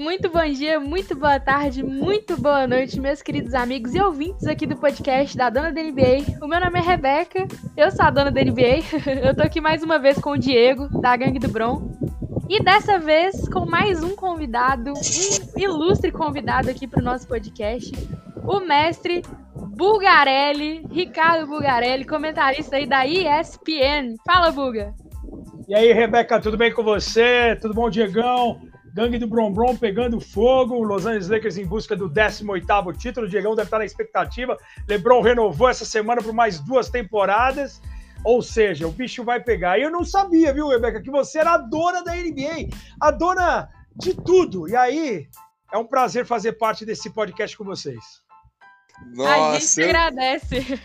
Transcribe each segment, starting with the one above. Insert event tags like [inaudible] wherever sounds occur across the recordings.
Muito bom dia, muito boa tarde, muito boa noite, meus queridos amigos e ouvintes aqui do podcast da Dona da NBA. O meu nome é Rebeca, eu sou a dona da NBA. [laughs] eu tô aqui mais uma vez com o Diego, da Gangue do Bron. E dessa vez com mais um convidado, um ilustre convidado aqui para o nosso podcast, o mestre Bugarelli, Ricardo Bugarelli, comentarista aí da ESPN. Fala, Buga! E aí, Rebeca, tudo bem com você? Tudo bom, Diegão? Gangue do Brom Brom pegando fogo, Los Angeles Lakers em busca do 18º título, o Diegão deve estar na expectativa. LeBron renovou essa semana por mais duas temporadas, ou seja, o bicho vai pegar. E eu não sabia, viu, Rebeca, que você era a dona da NBA, a dona de tudo. E aí, é um prazer fazer parte desse podcast com vocês. Nossa, a gente eu... agradece.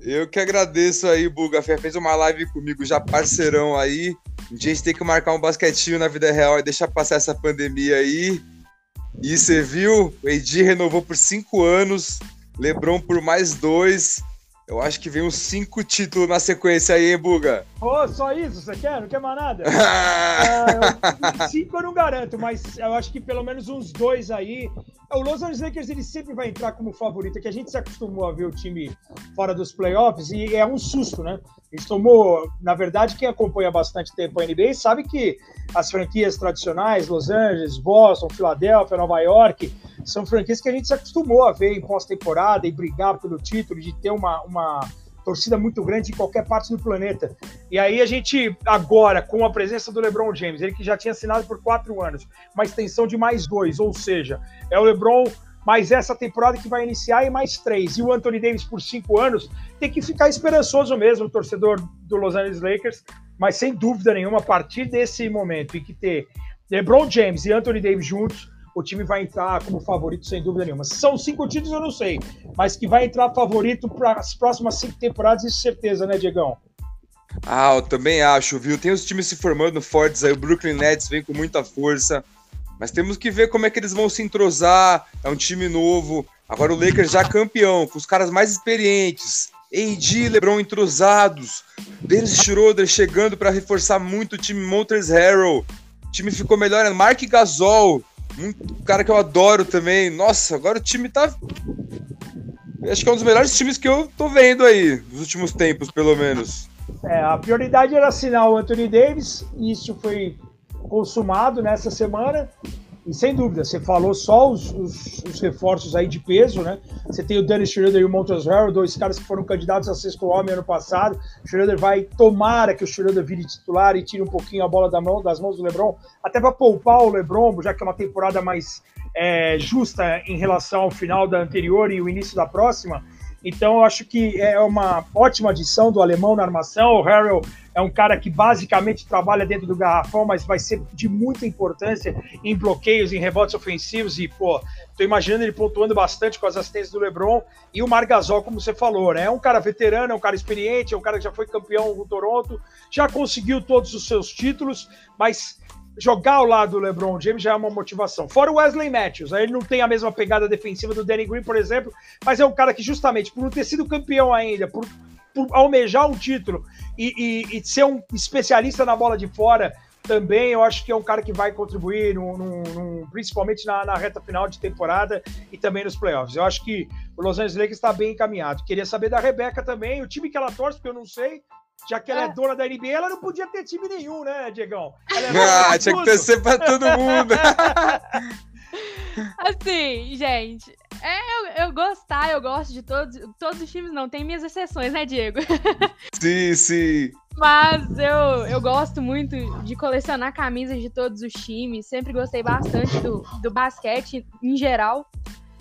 Eu que agradeço aí, Buga. Fez uma live comigo já, parceirão aí. A gente tem que marcar um basquetinho na vida real e deixar passar essa pandemia aí. E você viu? O Edi renovou por cinco anos, Lebron por mais dois. Eu acho que vem uns cinco títulos na sequência aí, hein, Buga? Ô, oh, só isso? Você quer? Não quer mais nada? uh, [laughs] cinco eu não garanto, mas eu acho que pelo menos uns dois aí. O Los Angeles Lakers ele sempre vai entrar como favorito, que a gente se acostumou a ver o time fora dos playoffs e é um susto, né? A gente tomou, na verdade, quem acompanha bastante tempo a NBA sabe que as franquias tradicionais, Los Angeles, Boston, Filadélfia, Nova York, são franquias que a gente se acostumou a ver em pós-temporada e brigar pelo título, de ter uma, uma torcida muito grande em qualquer parte do planeta. E aí a gente, agora, com a presença do LeBron James, ele que já tinha assinado por quatro anos, uma extensão de mais dois, ou seja, é o LeBron mais essa temporada que vai iniciar e mais três. E o Anthony Davis por cinco anos tem que ficar esperançoso mesmo, o torcedor do Los Angeles Lakers, mas sem dúvida nenhuma, a partir desse momento em que ter LeBron James e Anthony Davis juntos, o time vai entrar como favorito sem dúvida nenhuma. São cinco títulos, eu não sei, mas que vai entrar favorito para as próximas cinco temporadas, isso certeza, né, Diegão? Ah, eu também acho, viu? Tem os times se formando fortes aí, o Brooklyn Nets vem com muita força. Mas temos que ver como é que eles vão se entrosar. É um time novo. Agora o Lakers já campeão, com os caras mais experientes. AD, LeBron entrosados. Dennis Schroeder chegando para reforçar muito o time Montres Harrell. O time ficou melhor. Mark Gasol, um cara que eu adoro também. Nossa, agora o time tá. Acho que é um dos melhores times que eu tô vendo aí, nos últimos tempos, pelo menos. É, a prioridade era assinar o Anthony Davis, isso foi consumado nessa semana. E sem dúvida, você falou só os, os, os, reforços aí de peso, né? Você tem o Dennis Schroeder e o Montrezl Harrell, dois caras que foram candidatos a sexto homem ano passado. O Schroeder vai, tomara que o Schroeder vire titular e tire um pouquinho a bola da mão, das mãos do LeBron, até para poupar o LeBron, já que é uma temporada mais é, justa em relação ao final da anterior e o início da próxima. Então, eu acho que é uma ótima adição do alemão na armação. O Harrell é um cara que basicamente trabalha dentro do garrafão, mas vai ser de muita importância em bloqueios, em rebotes ofensivos. E, pô, tô imaginando ele pontuando bastante com as assistências do LeBron. E o Margasol, como você falou, né? É um cara veterano, é um cara experiente, é um cara que já foi campeão no Toronto, já conseguiu todos os seus títulos, mas jogar ao lado do LeBron James já é uma motivação. Fora o Wesley Matthews, aí ele não tem a mesma pegada defensiva do Danny Green, por exemplo, mas é um cara que justamente por não ter sido campeão ainda, por, por almejar um título e, e, e, ser um especialista na bola de fora também, eu acho que é um cara que vai contribuir, no, no, no, principalmente na, na, reta final de temporada e também nos playoffs. Eu acho que o Los Angeles Lakers está bem encaminhado. Queria saber da Rebeca também, o time que ela torce, porque eu não sei, já que ela é. é dona da NBA, ela não podia ter time nenhum, né, Diegão? É [laughs] ah, tinha que torcer pra todo mundo. [laughs] assim, gente, é, eu, eu gostar, eu gosto de todos, todos os times, não, tem minhas exceções, né, Diego? [laughs] Sim, sim. Mas eu, eu gosto muito de colecionar camisas de todos os times, sempre gostei bastante do, do basquete em geral.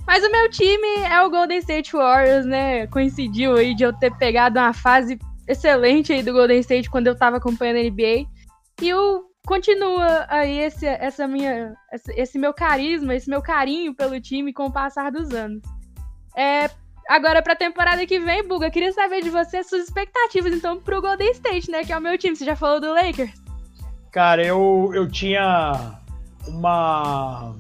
Mas o meu time é o Golden State Warriors, né? Coincidiu aí de eu ter pegado uma fase excelente aí do Golden State quando eu tava acompanhando a NBA. E o continua aí esse, essa minha, esse meu carisma, esse meu carinho pelo time com o passar dos anos. É, agora, para a temporada que vem, Buga, queria saber de você suas expectativas, então, pro Golden State, né? Que é o meu time. Você já falou do Lakers? Cara, eu, eu tinha uma,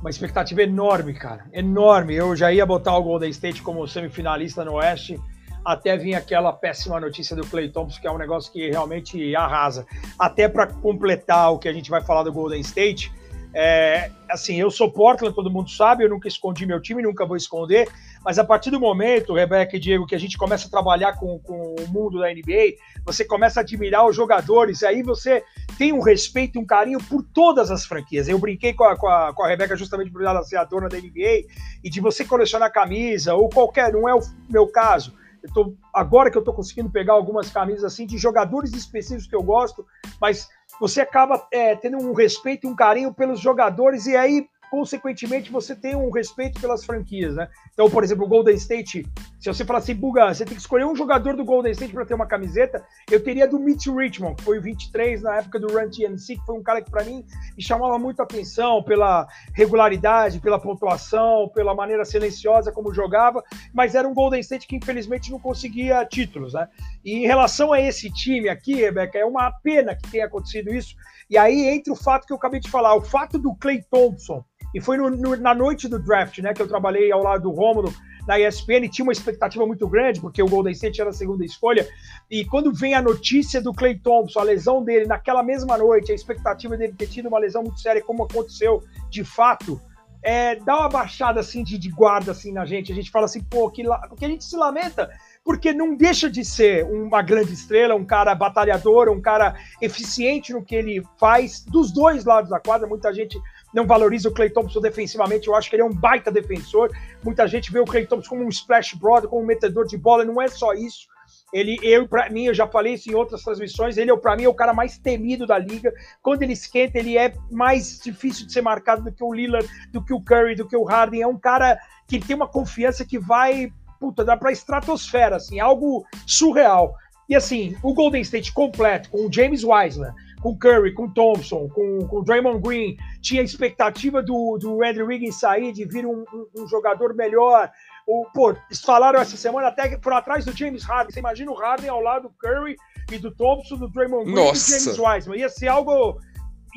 uma expectativa enorme, cara. Enorme. Eu já ia botar o Golden State como semifinalista no Oeste até vir aquela péssima notícia do Clay Thompson, que é um negócio que realmente arrasa. Até para completar o que a gente vai falar do Golden State, É, assim, eu sou Portland, todo mundo sabe, eu nunca escondi meu time, nunca vou esconder, mas a partir do momento, Rebeca e Diego, que a gente começa a trabalhar com, com o mundo da NBA, você começa a admirar os jogadores, aí você tem um respeito e um carinho por todas as franquias. Eu brinquei com a, com a, com a Rebeca justamente por ela ser a dona da NBA, e de você colecionar camisa, ou qualquer, não é o meu caso, tô, agora que eu tô conseguindo pegar algumas camisas assim de jogadores específicos que eu gosto, mas você acaba é, tendo um respeito e um carinho pelos jogadores, e aí consequentemente, você tem um respeito pelas franquias, né? Então, por exemplo, o Golden State, se você falar assim, Buga, você tem que escolher um jogador do Golden State para ter uma camiseta, eu teria do Mitch Richmond, que foi o 23 na época do Run TMC, que foi um cara que para mim me chamava muito atenção pela regularidade, pela pontuação, pela maneira silenciosa como jogava, mas era um Golden State que infelizmente não conseguia títulos, né? E em relação a esse time aqui, Rebeca, é uma pena que tenha acontecido isso. E aí entra o fato que eu acabei de falar, o fato do Clay Thompson e foi no, no, na noite do draft, né, que eu trabalhei ao lado do Rômulo na ESPN, tinha uma expectativa muito grande, porque o Golden State era a segunda escolha, e quando vem a notícia do Clay Thompson, a lesão dele naquela mesma noite, a expectativa dele ter tido uma lesão muito séria, como aconteceu de fato, é, dá uma baixada assim de, de, guarda assim na gente. A gente fala assim, pô, que la... porque a gente se lamenta, porque não deixa de ser uma grande estrela, um cara batalhador, um cara eficiente no que ele faz dos dois lados da quadra. Muita gente não valoriza o Clay Thompson defensivamente, eu acho que ele é um baita defensor. Muita gente vê o Clay Thompson como um splash brother, como um metedor de bola, não é só isso. Ele, eu, para mim, eu já falei isso em outras transmissões, ele, para mim, é o cara mais temido da liga. Quando ele esquenta, ele é mais difícil de ser marcado do que o Lillard, do que o Curry, do que o Harden. É um cara que tem uma confiança que vai, puta, dá pra estratosfera, assim, algo surreal. E assim, o Golden State completo, com o James Wiseman, com Curry, com Thompson, com, com Draymond Green, tinha expectativa do, do Andrew Wiggins sair, de vir um, um, um jogador melhor. O, pô, eles falaram essa semana até por atrás do James Harden. Você imagina o Harden ao lado do Curry e do Thompson, do Draymond Green Nossa. e do James Wiseman. Ia ser algo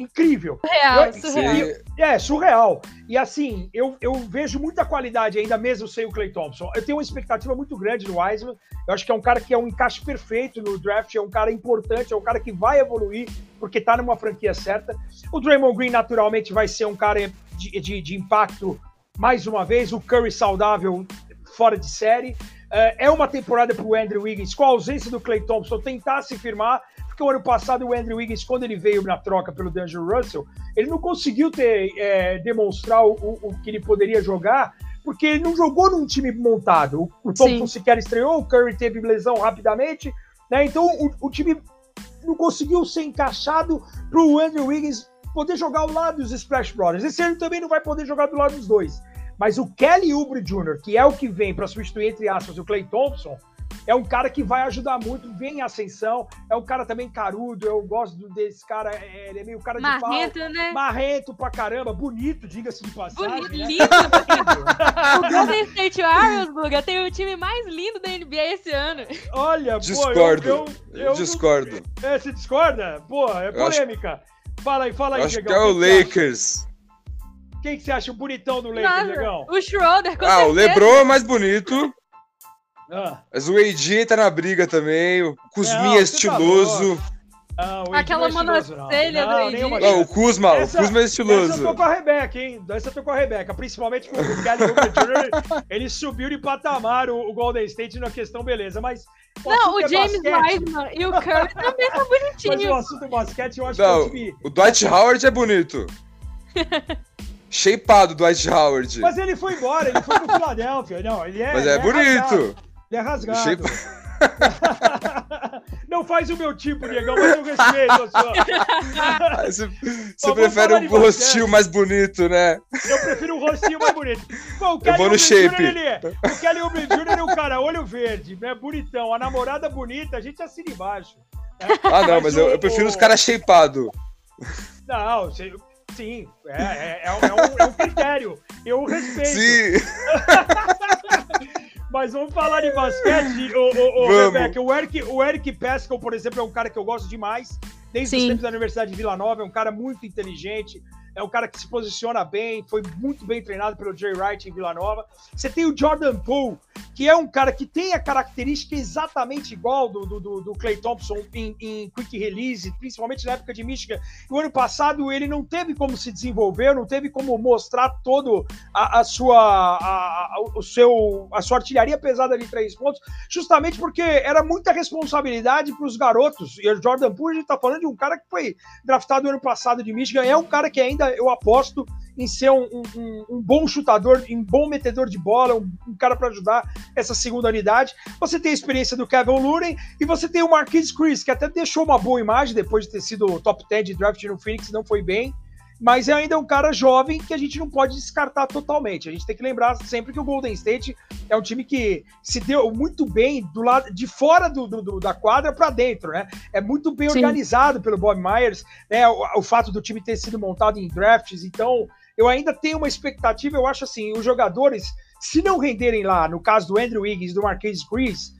incrível. Surreal, eu, surreal. é, surreal. E assim, eu, eu vejo muita qualidade ainda mesmo sem o Clay Thompson. Eu tenho uma expectativa muito grande no Wiseman. Eu acho que é um cara que é um encaixe perfeito no draft, é um cara importante, é um cara que vai evoluir, porque tá numa franquia certa. O Draymond Green, naturalmente, vai ser um cara de, de, de impacto mais uma vez. O Curry saudável, fora de série. É uma temporada para o Andrew Wiggins, com a ausência do Clay Thompson, tentar se firmar, porque o ano passado o Andrew Wiggins, quando ele veio na troca pelo D'Angelo Russell, ele não conseguiu ter, é, demonstrar o, o, que ele poderia jogar, porque ele não jogou num time montado. O, o Thompson Sim. sequer estreou, o Curry teve lesão rapidamente, né? Então o, o time não conseguiu ser encaixado para o Andrew Wiggins poder jogar ao lado dos Splash Brothers. Esse ano também não vai poder jogar do lado dos dois. Mas o Kelly Oubre Jr., que é o que vem para substituir, entre aspas, o Clay Thompson, é um cara que vai ajudar muito, vem em ascensão, é um cara também carudo, eu gosto desse cara, é, ele é meio cara de Marrento, pau, né? marrento pra caramba, bonito, diga-se de passagem. Bonito, né? lindo, [laughs] o Golden State Warriors, Buga, tem o time mais lindo da NBA esse ano. Olha, discordo. pô, eu, eu, eu discordo. Não... É, você discorda? Pô, é polêmica. Acho... Fala aí, fala aí, acho que é o Lakers. Quem que você acha o bonitão do Lakers, Negão? O Schroeder, com Ah, certeza. o LeBron é mais bonito. Ah. Mas o AD tá na briga também. O Kuzminha é estiloso. Ah, Aquela é estiloso, não. monocelha Não, do nenhuma Não, o Kuzma, Essa- o Kuzma é Essa eu tô estiloso. com a Rebeca, hein? Essa eu tô com a Rebeca. Principalmente com o Oubre [laughs] Jr. Ele subiu de patamar o, o Golden State na questão beleza. Mas o Não, o é James. Wiseman e o Curry [laughs] também são Mas o bonitinhos. assunto basquete eu acho que é Não, o time... o Dwight Howard é bonito. [laughs] Shapeado, Dwight Howard. Mas ele foi embora, ele foi pro Philadelphia. Não, ele é. Mas ele é bonito. Ele é rasgado. [laughs] Não faz o meu tipo, Diegão, mas eu respeito a sua. Ah, Você, [laughs] você prefere o rostinho mais bonito, né? Eu prefiro o rostinho mais bonito. Bom, o [laughs] Kelly vou no Jr., shape. ele é. O Kelly Oubre Jr. é um cara olho verde, né? Bonitão. A namorada bonita, a gente assina embaixo. Ah, não, Mas mas eu, o- eu prefiro os caras shapeados. Não, você- sim, é, é, é um- é um, é um critério. Eu respeito. Sim. Mas vamos falar de basquete, ô, ô, Vamos. Rebeca. O Eric, o Eric Pascal, por exemplo, é um cara que eu gosto demais. Desde os Sim. tempos da Universidade de Vila Nova, é um cara muito inteligente. é um cara que se posiciona bem, foi muito bem treinado pelo Jay Wright em Vila Nova. Você tem o Jordan Poole, que é um cara que tem a característica exatamente igual do, do, do Clay Thompson em, em, quick release, principalmente na época de Michigan. O ano passado ele não teve como se desenvolver, não teve como mostrar todo a, a sua a, a, o seu a sua artilharia pesada de três pontos, justamente porque era muita responsabilidade para os garotos. E o Jordan Poole, está falando de um cara que foi draftado no ano passado de Michigan, é um cara que ainda eu aposto em ser um, um, um bom chutador, um bom metedor de bola, um, um cara para ajudar essa segunda unidade. Você tem a experiência do Kevin Luren e você tem o Marquis Chris, que até deixou uma boa imagem depois de ter sido top 10 de draft no Phoenix, não foi bem mas é ainda um cara jovem que a gente não pode descartar totalmente. A gente tem que lembrar sempre que o Golden State é um time que se deu muito bem do lado de fora do, do da quadra para dentro, né? É muito bem Sim. organizado pelo Bob Myers, né? O, o, fato do time ter sido montado em drafts, então eu ainda tenho uma expectativa. Eu acho assim, os jogadores, se não renderem lá, no caso do Andrew Wiggins, do Marquês Chris,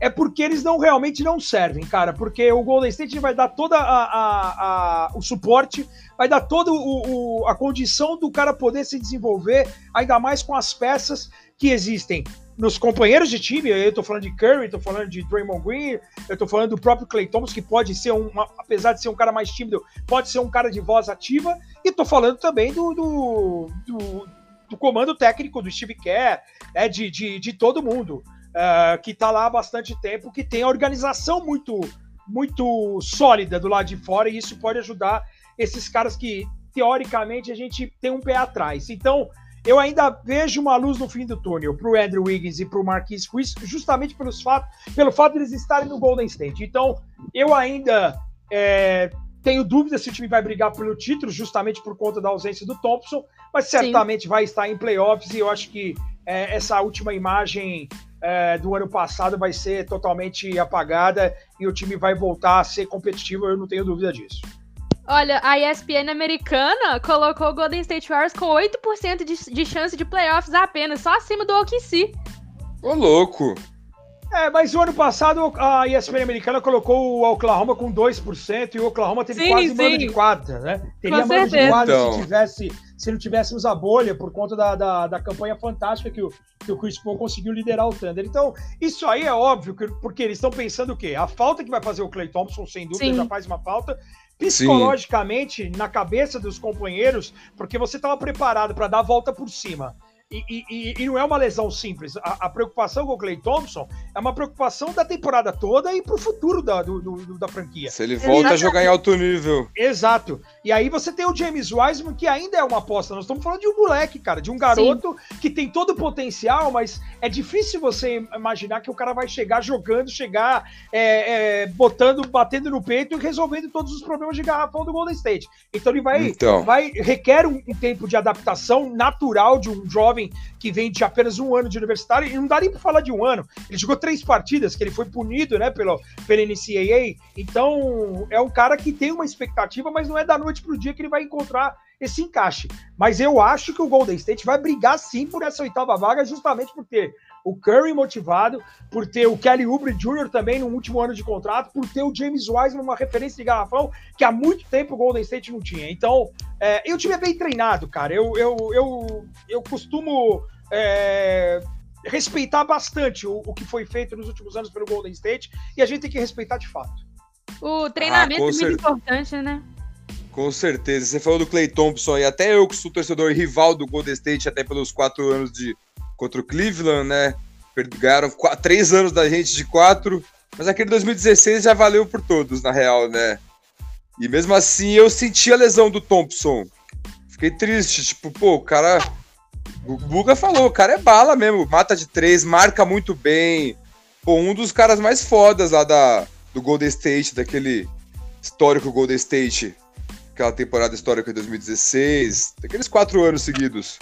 é porque eles não realmente não servem, cara. Porque o Golden State vai dar toda a, a, a o suporte, vai dar toda o, o, a condição do cara poder se desenvolver, ainda mais com as peças que existem nos companheiros de time. Eu tô falando de Curry, tô falando de Draymond Green, eu tô falando do próprio Clay Thomas, que pode ser um, apesar de ser um cara mais tímido, pode ser um cara de voz ativa. E tô falando também do, do, do, do comando técnico do Steve Kerr, né, de, de, de todo mundo uh, que está lá há bastante tempo, que tem a organização muito, muito sólida do lado de fora, e isso pode ajudar esses caras que, teoricamente, a gente tem um pé atrás. Então, eu ainda vejo uma luz no fim do túnel para o Andrew Wiggins e para o Marquis Chris, justamente pelos fato, pelo fato de eles estarem no Golden State. Então, eu ainda é, tenho dúvidas se o time vai brigar pelo título, justamente por conta da ausência do Thompson, mas certamente Sim. vai estar em playoffs e eu acho que é, essa última imagem é, do ano passado vai ser totalmente apagada e o time vai voltar a ser competitivo, eu não tenho dúvida disso. Olha, a ESPN americana colocou o Golden State Warriors com 8% de, de chance de playoffs apenas, só acima do OKC. Ô, louco! É, mas o ano passado a ESPN americana colocou o Oklahoma com 2% e o Oklahoma teve sim, quase sim. mano de quadra, né? Teria com mano de quadra então... se, tivesse, se não tivéssemos a bolha por conta da, da, da, campanha fantástica que o, que o Chris Paul conseguiu liderar o Thunder. Então, isso aí é óbvio, que, porque eles estão pensando o quê? A falta que vai fazer o Clay Thompson, sem dúvida, sim. já faz uma falta, psicologicamente Sim. na cabeça dos companheiros, porque você estava preparado para dar a volta por cima. E, e, e, não é uma lesão simples. A, a, preocupação com o Clay Thompson é uma preocupação da temporada toda e pro futuro da, do, do, da franquia. Se ele volta ele... a jogar em alto nível. Exato. E aí você tem o James Wiseman, que ainda é uma aposta. Nós estamos falando de um moleque, cara, de um garoto Sim. que tem todo o potencial, mas é difícil você imaginar que o cara vai chegar jogando, chegar é, é, botando, batendo no peito e resolvendo todos os problemas de garrafão do Golden State. Então ele vai, então. vai requer um, um tempo de adaptação natural de um jovem jovem que vem de apenas um ano de universitário, e não dá nem para falar de um ano. Ele jogou três partidas, que ele foi punido, né, pelo, pela NCAA. Então, é um cara que tem uma expectativa, mas não é da noite pro dia que ele vai encontrar esse encaixe. Mas eu acho que o Golden State vai brigar sim por essa oitava vaga, justamente por ter o Curry motivado, por ter o Kelly Oubre Jr. também no último ano de contrato, por ter o James Wiseman, uma referência de garrafão que há muito tempo o Golden State não tinha. Então, é, e o time é bem treinado, cara. Eu, eu, eu, eu costumo é, respeitar bastante o, o que foi feito nos últimos anos pelo Golden State e a gente tem que respeitar de fato. O treinamento ah, é muito importante, né? Com certeza. Você falou do Clay Thompson e até eu que sou torcedor rival do Golden State até pelos quatro anos de contra o Cleveland, né? Ganharam quatro, três anos da gente de quatro, mas aquele 2016 já valeu por todos, na real, né? E mesmo assim eu senti a lesão do Thompson. Fiquei triste, tipo, pô, o cara. O Buga falou, o cara é bala mesmo, mata de três, marca muito bem. Pô, um dos caras mais fodas lá da, do Golden State, daquele histórico Golden State, aquela temporada histórica de 2016, daqueles quatro anos seguidos.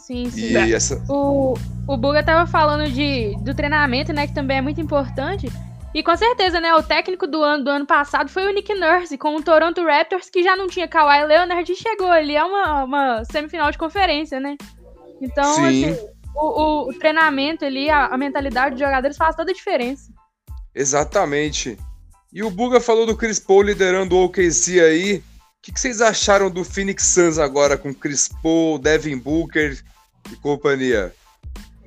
Sim, sim. E essa... O, o Buga tava falando de, do treinamento, né? Que também é muito importante. E com certeza, né? O técnico do ano do ano passado foi o Nick Nurse, com o Toronto Raptors, que já não tinha Kawhi Leonard e chegou ali a uma, uma semifinal de conferência, né? Então, assim, o, o, o, treinamento ali, a, a mentalidade dos jogadores faz toda a diferença. Exatamente. E o Buga falou do Chris Paul liderando o OKC aí, que, que vocês acharam do Phoenix Suns agora com Chris Paul, Devin Booker e companhia?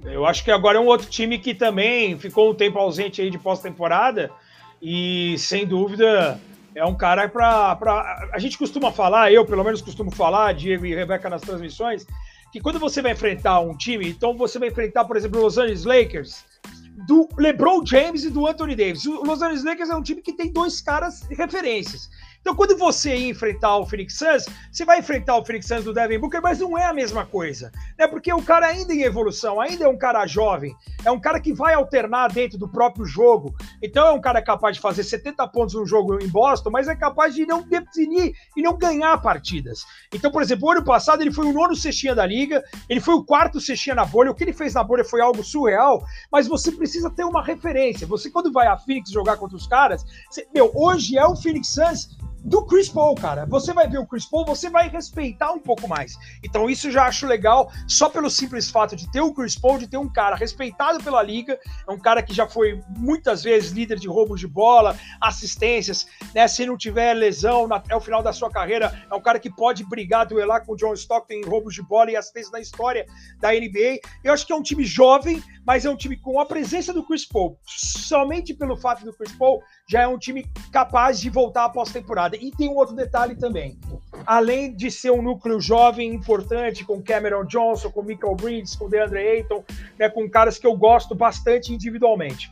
Eu acho que agora é um outro time que também ficou um tempo ausente aí de pós-temporada. E sem dúvida é um cara para pra... a gente costuma falar, eu pelo menos costumo falar, Diego e Rebeca nas transmissões, que quando você vai enfrentar um time, então você vai enfrentar, por exemplo, os Los Angeles Lakers, do LeBron James e do Anthony Davis. O Los Angeles Lakers é um time que tem dois caras referências. Então, quando você enfrentar o Phoenix Suns, você vai enfrentar o Phoenix Suns do Devin Booker, mas não é a mesma coisa, né? Porque o cara ainda em evolução, ainda é um cara jovem, é um cara que vai alternar dentro do próprio jogo. Então, é um cara capaz de fazer 70 pontos no jogo em Boston, mas é capaz de não definir e não ganhar partidas. Então, por exemplo, ano passado ele foi o nono cestinha da liga, ele foi o quarto cestinha na bolha. O que ele fez na bolha foi algo surreal, mas você precisa ter uma referência. Você, quando vai a Phoenix jogar contra os caras, você, meu, hoje é o Phoenix Suns do Chris Paul, cara. Você vai ver o Chris Paul, você vai respeitar um pouco mais. Então isso já acho legal, só pelo simples fato de ter o Chris Paul, de ter um cara respeitado pela liga, é um cara que já foi muitas vezes líder de roubos de bola, assistências, né? Se não tiver lesão até o final da sua carreira, é um cara que pode brigar, duelar com o John Stockton em roubos de bola e assistência na história da NBA. Eu acho que é um time jovem, mas é um time com a presença do Chris Paul. Somente pelo fato do Chris Paul, já é um time capaz de voltar após temporada. E tem um outro detalhe também. Além de ser um núcleo jovem importante, com Cameron Johnson, com Michael Bridges, com DeAndre Ayton, né, com caras que eu gosto bastante individualmente.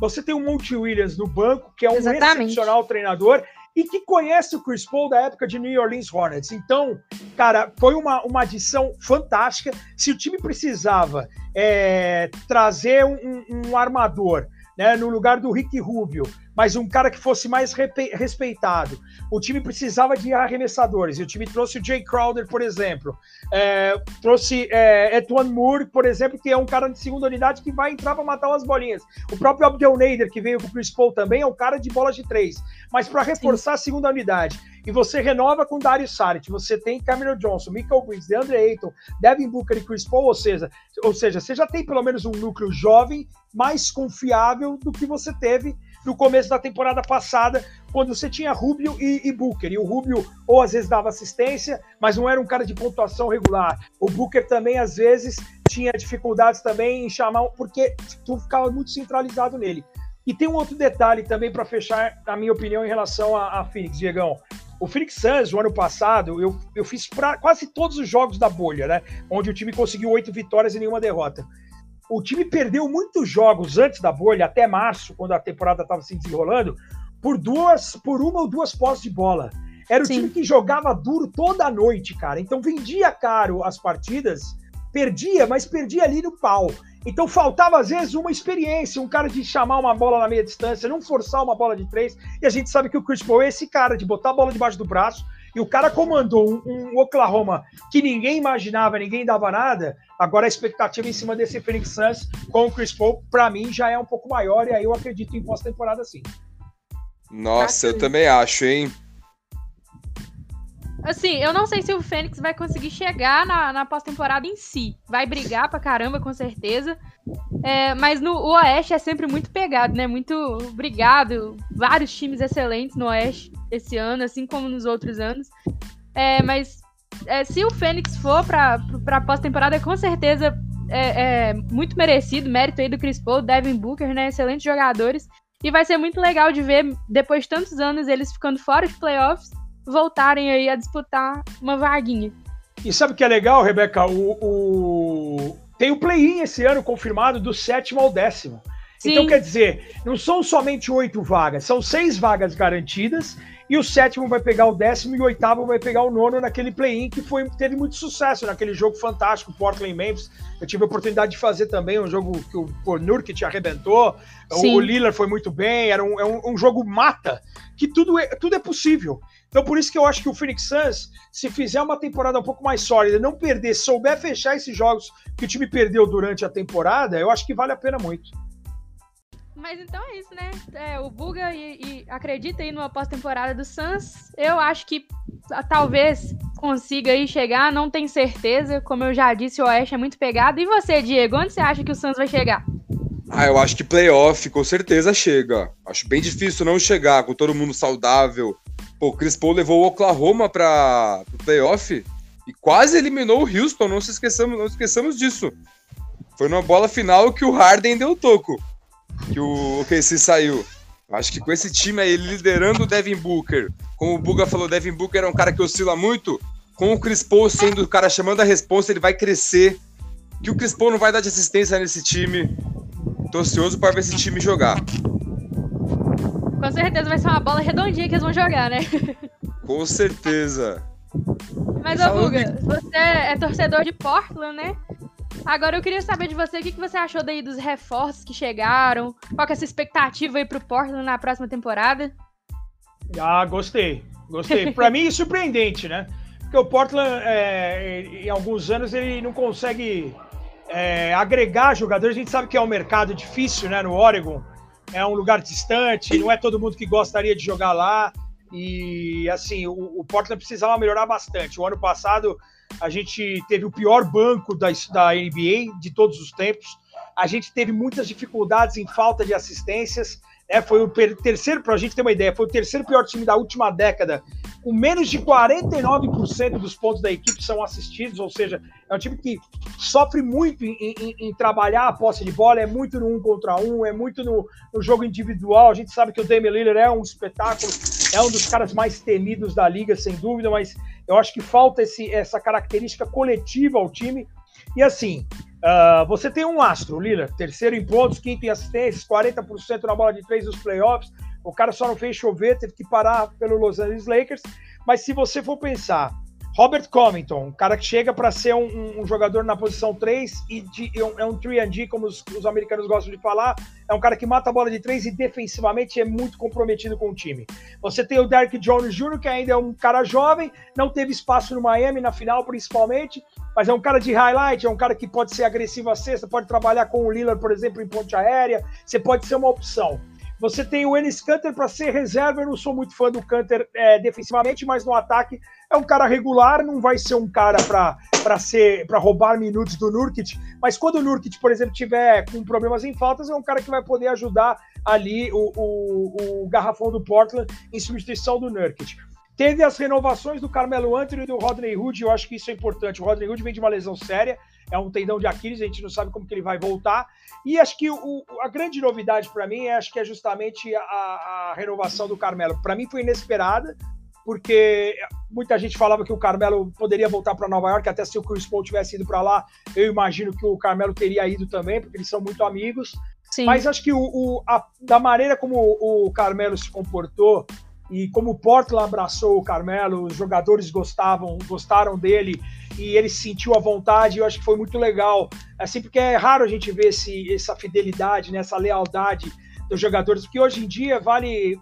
Você tem o Monty Williams no banco, que é um Exatamente. excepcional treinador e que conhece o Chris Paul da época de New Orleans Hornets. Então, cara, foi uma, uma adição fantástica. Se o time precisava é, trazer um, um armador né, no lugar do Rick Rubio, mas um cara que fosse mais respeitado. O time precisava de arremessadores, e o time trouxe o Jay Crowder, por exemplo. É, trouxe é, Etwan Moore, por exemplo, que é um cara de segunda unidade que vai entrar para matar umas bolinhas. O próprio Abdel Nader, que veio com o Chris Paul também, é um cara de bola de três. Mas para reforçar Sim. a segunda unidade. E você renova com Dario Saric, você tem Cameron Johnson, Michael Bridges, DeAndre Ayton, Devin Booker e Chris Paul, ou seja, ou seja, você já tem pelo menos um núcleo jovem mais confiável do que você teve no começo da temporada passada, quando você tinha Rubio e, e, Booker. E o Rubio, ou às vezes dava assistência, mas não era um cara de pontuação regular. O Booker também, às vezes, tinha dificuldades também em chamar, porque tu ficava muito centralizado nele. E tem um outro detalhe também para fechar a minha opinião em relação a, a Phoenix, Diegão. O Phoenix Suns, o ano passado, eu, eu fiz pra quase todos os jogos da bolha, né? Onde o time conseguiu oito vitórias e nenhuma derrota o time perdeu muitos jogos antes da bolha, até março, quando a temporada estava se desenrolando, por duas, por uma ou duas posses de bola. Era o Sim. time que jogava duro toda a noite, cara. Então vendia caro as partidas, perdia, mas perdia ali no pau. Então faltava às vezes uma experiência, um cara de chamar uma bola na meia distância, não forçar uma bola de três. E a gente sabe que o Chris Paul é esse cara de botar a bola debaixo do braço, e o cara comandou um, um, Oklahoma que ninguém imaginava, ninguém dava nada. Agora a expectativa em cima desse Phoenix Suns com o Chris Paul, para mim, já é um pouco maior, e aí eu acredito em pós-temporada sim. Nossa, eu também acho, hein? Assim, eu não sei se o Fênix vai conseguir chegar na, na pós-temporada em si. Vai brigar pra caramba, com certeza. É, mas no o Oeste é sempre muito pegado, né? Muito obrigado. Vários times excelentes no Oeste esse ano, assim como nos outros anos. É, mas é, se o Fênix for pra, pra pós-temporada, com certeza é, é, muito merecido. Mérito aí do Chris Paul, Devin Booker, né? Excelentes jogadores. E vai ser muito legal de ver, depois de tantos anos, eles ficando fora de playoffs voltarem aí a disputar uma vaguinha. E sabe o que é legal, Rebeca? O, o... Tem o play-in esse ano confirmado do sétimo ao décimo. Sim. Então, quer dizer, não são somente oito vagas, são seis vagas garantidas, e o sétimo vai pegar o décimo e o oitavo vai pegar o nono naquele play-in que foi, teve muito sucesso naquele jogo fantástico, Portland Memphis. Eu tive a oportunidade de fazer também um jogo que o, o Nurkic arrebentou, Sim. o Lillard foi muito bem, era um, é um, um jogo mata, que tudo é, tudo é possível. Então, por isso que eu acho que o Phoenix Suns, se fizer uma temporada um pouco mais sólida, não perder, souber fechar esses jogos que o time perdeu durante a temporada, eu acho que vale a pena muito. Mas então é isso, né? É, o Buga e, e acredita aí numa pós-temporada do Suns. Eu acho que talvez consiga aí chegar, não tenho certeza. Como eu já disse, o Oeste é muito pegado. E você, Diego, onde você acha que o Suns vai chegar? Ah, eu acho que playoff com certeza chega. Acho bem difícil não chegar com todo mundo saudável, Pô, o Chris Paul levou o Oklahoma para o playoff e quase eliminou o Houston, não se esqueçamos, não esqueçamos disso. Foi numa bola final que o Harden deu toco, que o OKC saiu. Acho que com esse time aí liderando o Devin Booker, como o Buga falou, Devin Booker é um cara que oscila muito, com o Chris Paul sendo o cara chamando a resposta, ele vai crescer. Que o Chris Paul não vai dar de assistência nesse time. Tô ansioso para ver esse time jogar. Com certeza vai ser uma bola redondinha que eles vão jogar, né? Com certeza. Mas, ô Buga, você é torcedor de Portland, né? Agora eu queria saber de você o que, você achou daí dos reforços que chegaram. Qual que é essa expectativa aí pro Portland na próxima temporada? Ah, gostei. Gostei. Pra mim é surpreendente, né? Porque o Portland, é, em alguns anos, ele não consegue é, agregar jogadores. A gente sabe que é um mercado difícil, né? No Oregon é um lugar distante, não é todo mundo que gostaria de jogar lá. E assim, o, o Portland precisava melhorar bastante. O ano passado a gente teve o pior banco da, da NBA de todos os tempos. A gente teve muitas dificuldades em falta de assistências. É, foi o terceiro, para a gente ter uma ideia, foi o terceiro pior time da última década, com menos de 49% dos pontos da equipe são assistidos, ou seja, é um time que sofre muito em, em, em, trabalhar a posse de bola, é muito no um contra um, é muito no, no jogo individual. A gente sabe que o Damian Lillard é um espetáculo, é um dos caras mais temidos da liga, sem dúvida, mas eu acho que falta esse, essa característica coletiva ao time. E assim, Uh, você tem um astro, o Lillard, terceiro em pontos, quinto em assistências, 40% na bola de três nos playoffs. O cara só não fez chover, teve que parar pelo Los Angeles Lakers. Mas se você for pensar, Robert Covington, um cara que chega para ser um, um, jogador na posição 3 e de, é um 3D, como os, os, americanos gostam de falar. É um cara que mata a bola de 3 e defensivamente é muito comprometido com o time. Você tem o Derrick Jones Jr., que ainda é um cara jovem, não teve espaço no Miami na final, principalmente, mas é um cara de highlight, é um cara que pode ser agressivo à cesta, pode trabalhar com o Lillard, por exemplo, em ponte aérea. Você pode ser uma opção. Você tem o Ennis Canter para ser reserva. Eu não sou muito fã do Canter é, defensivamente, mas no ataque é um cara regular, não vai ser um cara para ser para roubar minutos do Nurkic, mas quando o Nurkic, por exemplo, tiver com problemas em faltas, é um cara que vai poder ajudar ali o, o, o garrafão do Portland em substituição do Nurkic. Teve as renovações do Carmelo Anthony e do Rodney Hood, eu acho que isso é importante. O Rodney Hood vem de uma lesão séria, é um tendão de Aquiles, a gente não sabe como que ele vai voltar. E acho que o, a grande novidade para mim é, acho que é justamente a, a renovação do Carmelo. Para mim foi inesperada, porque muita gente falava que o Carmelo poderia voltar para Nova York, até se o Chris Paul tivesse ido para lá, eu imagino que o Carmelo teria ido também, porque eles são muito amigos. Sim. Mas acho que o, o a, da maneira como o Carmelo se comportou e como o Portland abraçou o Carmelo, os jogadores gostavam, gostaram dele e ele sentiu a vontade, eu acho que foi muito legal. Assim, porque é raro a gente ver esse, essa fidelidade, né, essa lealdade dos jogadores, porque hoje em dia vale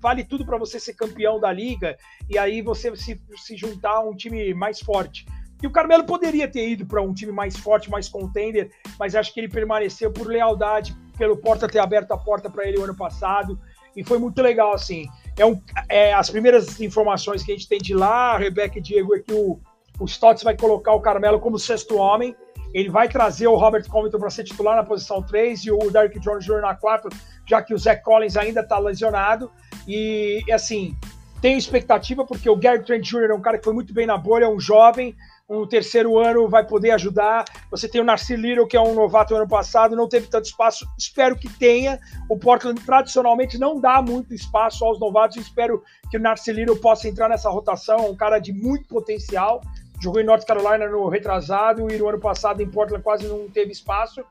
vale tudo para você ser campeão da liga e aí você se, se juntar a um time mais forte. E o Carmelo poderia ter ido para um time mais forte, mais contender, mas acho que ele permaneceu por lealdade, pelo Porta ter aberto a porta para ele o ano passado, e foi muito legal, assim. É, um, é as primeiras informações que a gente tem de lá, Rebeca e Diego, é que o, o Stotts vai colocar o Carmelo como sexto homem, ele vai trazer o Robert Covington para ser titular na posição 3 e o Derrick Jones Jr. na 4, já que o Zach Collins ainda está lesionado. E, assim, tenho expectativa porque o Gary Trent Jr. é um cara que foi muito bem na bolha, é um jovem, um terceiro ano vai poder ajudar. Você tem o Narcy Little, que é um novato ano passado, não teve tanto espaço, espero que tenha. O Portland tradicionalmente não dá muito espaço aos novatos, espero que o Narcy Little possa entrar nessa rotação, é um cara de muito potencial. Jogou em North Carolina no retrasado e no ano passado em Portland quase não teve espaço.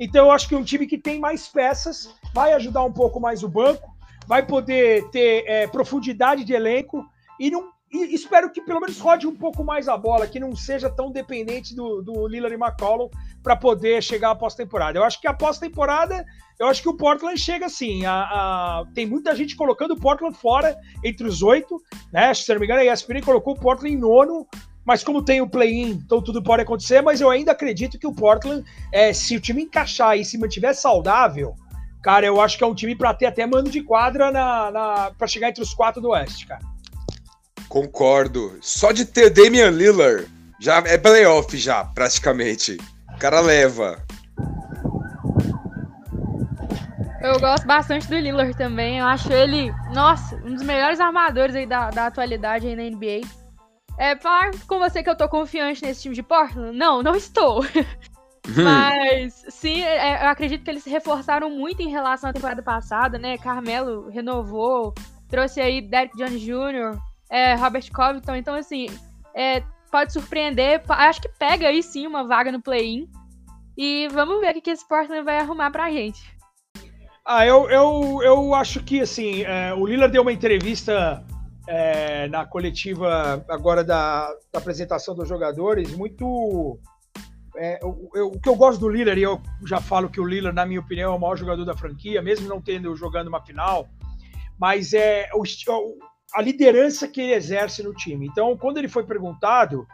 Então eu acho que um time que tem mais peças vai ajudar um pouco mais o banco vai poder ter é, profundidade de elenco e, não, e espero que pelo menos rode um pouco mais a bola, que não seja tão dependente do, do Lillard e McCollum para poder chegar à pós-temporada. Eu acho que a pós-temporada, eu acho que o Portland chega assim. A, a, tem muita gente colocando o Portland fora entre os oito, né? Se não me engano, a ESPN colocou o Portland em nono, mas como tem o play-in, então tudo pode acontecer. Mas eu ainda acredito que o Portland, é, se o time encaixar e se mantiver saudável, Cara, eu acho que é um time para ter até mano de quadra na, na para chegar entre os quatro do Oeste, cara. Concordo. Só de ter Damian Lillard já é playoff já, praticamente. O cara leva. Eu gosto bastante do Lillard também. Eu acho ele, nossa, um dos melhores armadores aí da, da atualidade aí na NBA. É, falar com você que eu tô confiante nesse time de Portland? Não, não estou. [laughs] Mas, sim, é, eu acredito que eles se reforçaram muito em relação à temporada passada, né? Carmelo renovou, trouxe aí Derek Jones Jr., é, Robert Covington. Então, assim, é, pode surpreender. Acho que pega aí sim uma vaga no play-in. E vamos ver o que esse Portland vai arrumar pra gente. Ah, eu, eu, eu acho que, assim, é, o Lillard deu uma entrevista é, na coletiva agora da, da, apresentação dos jogadores muito. É, eu, eu, o que eu gosto do Lillard, e eu já falo que o Lillard, na minha opinião, é o maior jogador da franquia, mesmo não tendo jogando uma final, mas é o, a liderança que ele exerce no time. Então, quando ele foi perguntado,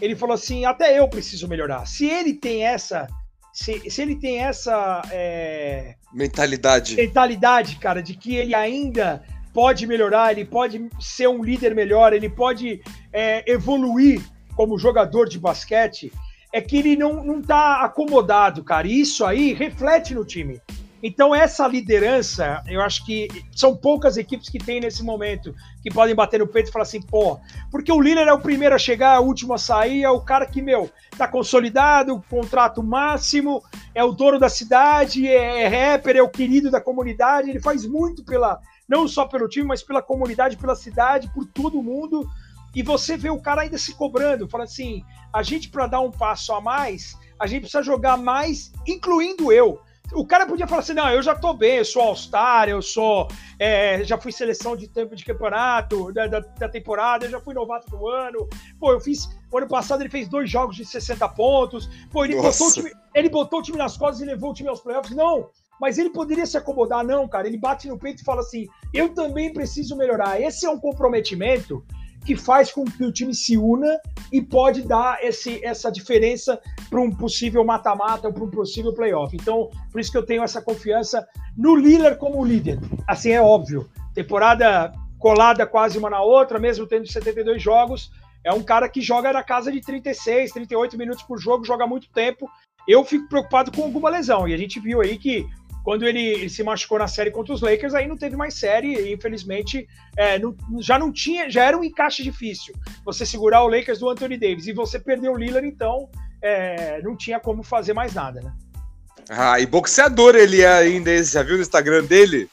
ele falou assim: até eu preciso melhorar. Se ele tem essa se, se ele tem essa é, mentalidade. mentalidade, cara, de que ele ainda pode melhorar, ele pode ser um líder melhor, ele pode é, evoluir como jogador de basquete, é que ele não, não tá acomodado, cara. E isso aí reflete no time. Então, essa liderança, eu acho que são poucas equipes que tem nesse momento que podem bater no peito e falar assim, pô, porque o Lillard é o primeiro a chegar, o último a sair, é o cara que, meu, tá consolidado, contrato máximo, é o dono da cidade, é, é rapper, é o querido da comunidade, ele faz muito pela, não só pelo time, mas pela comunidade, pela cidade, por todo mundo. E você vê o cara ainda se cobrando, fala assim: a gente, para dar um passo a mais, a gente precisa jogar mais, incluindo eu. O cara podia falar assim: não, eu já tô bem, eu sou All-Star, eu sou. É, já fui seleção de tempo de campeonato da, da, da, temporada, eu já fui novato do ano. Pô, eu fiz. O ano passado ele fez dois jogos de 60 pontos. Pô, ele, botou o, time, ele botou o time nas costas e levou o time aos playoffs. Não, mas ele poderia se acomodar, não, cara. Ele bate no peito e fala assim: eu também preciso melhorar. Esse é um comprometimento que faz com que o time se una e pode dar esse, essa diferença para um possível mata-mata ou para um possível playoff. Então, por isso que eu tenho essa confiança no Lillard como líder. Assim é óbvio. Temporada colada quase uma na outra, mesmo tendo 72 jogos. É um cara que joga na casa de 36, 38 minutos por jogo, joga muito tempo. Eu fico preocupado com alguma lesão. E a gente viu aí que quando ele, ele, se machucou na série contra os Lakers, aí não teve mais série e infelizmente é, não, já não tinha, já era um encaixe difícil. Você segurar o Lakers do Anthony Davis e você perdeu o Lillard, então é, não tinha como fazer mais nada, né? Ah, e boxeador ele é ainda, já viu no Instagram dele?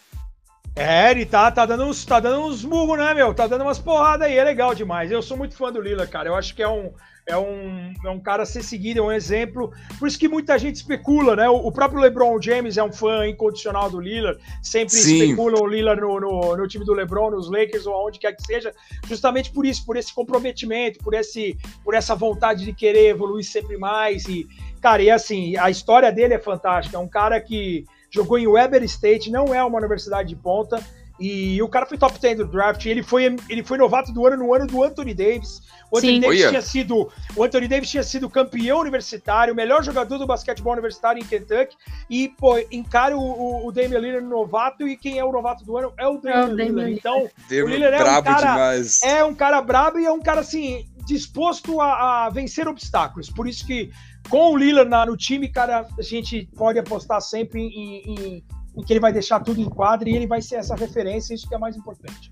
É, ele tá, tá dando uns, tá dando uns murros, né, meu? Tá dando umas porradas aí, é legal demais. Eu sou muito fã do Lillard, cara. Eu acho que é um, é um, é um cara a ser seguido, é um exemplo. Por isso que muita gente especula, né? O, o próprio LeBron James é um fã incondicional do Lillard, sempre Sim. especulam o Lillard no, no, no, time do LeBron, nos Lakers ou aonde quer que seja, justamente por isso, por esse comprometimento, por, esse, por essa vontade de querer evoluir sempre mais. E, cara, e assim, a história dele é fantástica. É um cara que jogou em Weber State, não é uma universidade de ponta e o cara foi top 10 do draft. Ele foi, ele foi novato do ano no ano do Anthony Davis. O Anthony Sim. Davis tinha sido. O Anthony Davis tinha sido campeão universitário, o melhor jogador do basquetebol universitário em Kentucky. E, pô, encara o, o, o Damian Lillard novato. E quem é o novato do ano é o Damian, é o Lillard. Então, Damian o Lillard é um cara. Demais. É um cara brabo e é um cara assim, disposto a, a vencer obstáculos. Por isso que com o Lillard no time, cara, a gente pode apostar sempre em, em em que ele vai deixar tudo em quadro e ele vai ser essa referência, isso que é mais importante.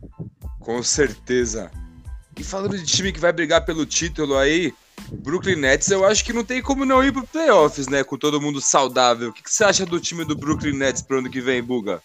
Com certeza. E falando de time que vai brigar pelo título aí, Brooklyn Nets, eu acho que não tem como não ir pro playoffs, né? Com todo mundo saudável. O que, que você acha do time do Brooklyn Nets pro ano que vem, Buga?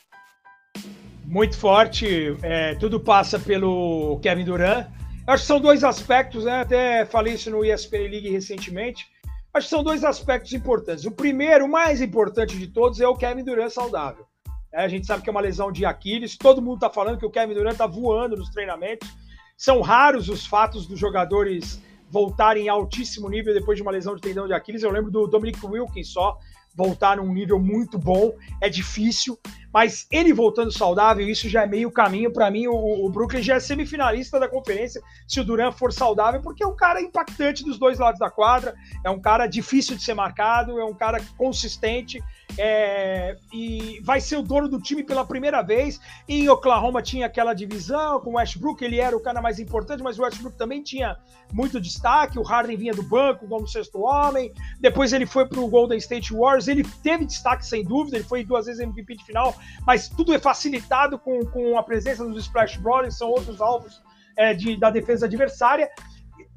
Muito forte. É, tudo passa pelo Kevin Durant. Eu acho que são dois aspectos, né? Até falei isso no ESPN League recentemente. Acho que são dois aspectos importantes. O primeiro, o mais importante de todos, é o Kevin Durant saudável. É, a gente sabe que é uma lesão de Aquiles, todo mundo está falando que o Kevin Durant está voando nos treinamentos. São raros os fatos dos jogadores voltarem em altíssimo nível depois de uma lesão de tendão de Aquiles. Eu lembro do Dominic Wilkins só, voltar num nível muito bom, é difícil, mas ele voltando saudável, isso já é meio caminho para mim. O, o, Brooklyn já é semifinalista da conferência se o Durant for saudável, porque é um cara impactante dos dois lados da quadra, é um cara difícil de ser marcado, é um cara consistente. É, e vai ser o dono do time pela primeira vez. Em Oklahoma tinha aquela divisão com o Westbrook, ele era o cara mais importante, mas o Westbrook também tinha muito destaque. O Harden vinha do banco como sexto homem. Depois ele foi para o Golden State Warriors. Ele teve destaque sem dúvida, ele foi duas vezes MVP de final, mas tudo é facilitado com, com a presença dos Splash Brothers, são outros alvos é, de, da defesa adversária.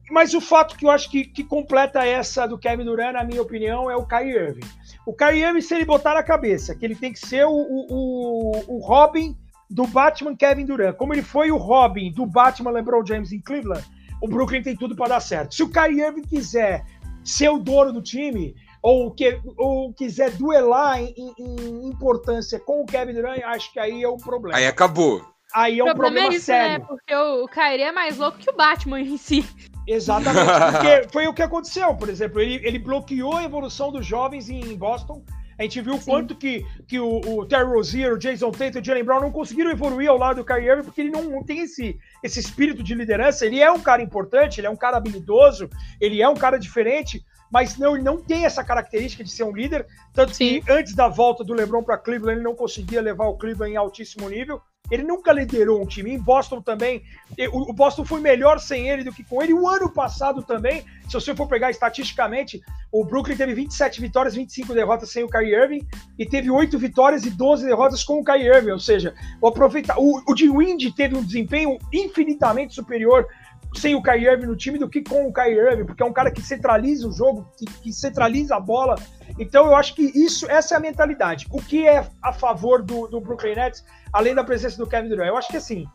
Mas o fato que eu acho que, que completa essa do Kevin Durant, na minha opinião, é o Kyrie Irving. O Kyrie Irving, se ele botar na cabeça que ele tem que ser o, o, o Robin do Batman Kevin Durant, como ele foi o Robin do Batman LeBron James em Cleveland, o Brooklyn tem tudo para dar certo. Se o Kyrie Irving quiser ser o dono do time, ou, que, ou quiser duelar em, em, em, importância com o Kevin Durant, acho que aí é o problema. Aí acabou. Aí é um problema, é isso, sério. Né? Porque o, Kyrie é mais louco que o Batman em si. Exatamente, [laughs] porque foi o que aconteceu, por exemplo, ele, ele bloqueou a evolução dos jovens em Boston. A gente viu o quanto que, que o, o Terry Rozier, o Jason Tatum e o Jalen Brown não conseguiram evoluir ao lado do Kyrie Irving porque ele não, não, tem esse, esse espírito de liderança. Ele é um cara importante, ele é um cara habilidoso, ele é um cara diferente, mas não, ele não tem essa característica de ser um líder. Tanto Sim. que antes da volta do LeBron para Cleveland, ele não conseguia levar o Cleveland em altíssimo nível. Ele nunca liderou um time. Em Boston também, o Boston foi melhor sem ele do que com ele. O ano passado também, se você for pegar estatisticamente, o Brooklyn teve 27 vitórias, 25 derrotas sem o Kyrie Irving e teve 8 vitórias e 12 derrotas com o Kyrie Irving. Ou seja, o, aproveita... o, o Wind teve um desempenho infinitamente superior sem o Kyrie Irving no time do que com o Kyrie Irving, porque é um cara que centraliza o jogo, que, que centraliza a bola. Então eu acho que isso, essa é a mentalidade. O que é a favor do, do Brooklyn Nets além da presença do Kevin Durant. Eu acho que assim,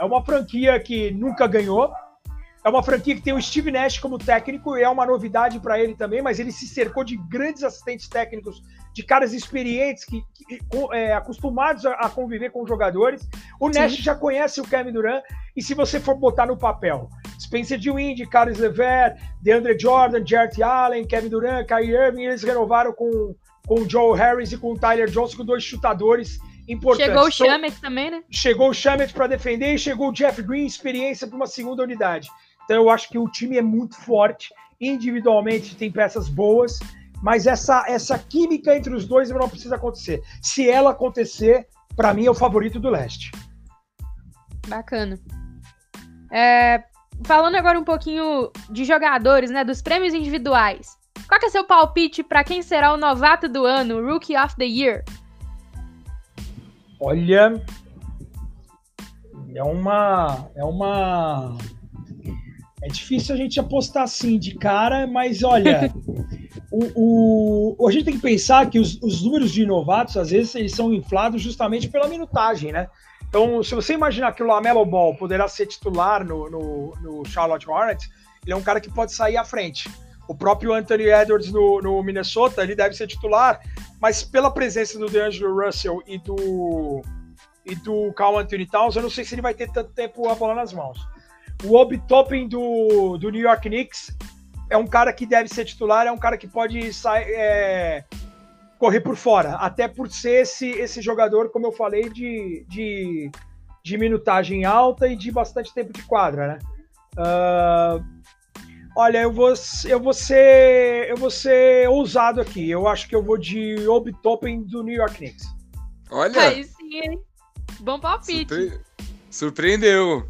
é uma franquia que nunca ganhou, é uma franquia que tem o Steve Nash como técnico, e é uma novidade para ele também, mas ele se cercou de grandes assistentes técnicos, de caras experientes, que, que é, acostumados a, a, conviver com jogadores. O Sim. Nash já conhece o Kevin Durant, e se você for botar no papel, Spencer Dinwiddie, Carlos Levert, DeAndre Jordan, Jarrett Allen, Kevin Durant, Kyrie Irving, eles renovaram com, com o Joe Harris e com o Tyler Johnson, com dois chutadores importante. Chegou o Chamet também, né? Chegou o Chamet para defender e chegou o Jeff Green, experiência para uma segunda unidade. Então eu acho que o time é muito forte, individualmente tem peças boas, mas essa, essa química entre os dois não precisa acontecer. Se ela acontecer, para mim é o favorito do leste. Bacana. É, falando agora um pouquinho de jogadores, né, dos prêmios individuais. Qual é seu palpite para quem será o novato do ano, Rookie of the Year? Olha, é uma, é uma, é difícil a gente apostar assim de cara, mas olha, [laughs] o, o, a gente tem que pensar que os, os números de novatos às vezes eles são inflados justamente pela minutagem, né? Então, se você imaginar que o Lamelo Ball poderá ser titular no, no, no Charlotte Hornets, ele é um cara que pode sair à frente. O próprio Anthony Edwards no, no Minnesota, ele deve ser titular, mas pela presença do DeAngelo Russell e do e do Carl Anthony Towns, eu não sei se ele vai ter tanto tempo a bola nas mãos. O Obi Toppin do, do New York Knicks é um cara que deve ser titular, é um cara que pode sair, é, correr por fora, até por ser esse, esse jogador, como eu falei, de, de, de minutagem alta e de bastante tempo de quadra, né? Uh, Olha, eu vou, eu vou ser eu vou ser ousado aqui. Eu acho que eu vou de Obi Toppin do New York Knicks. Olha. Aí sim, hein? Bom palpite. Surpre... Surpreendeu.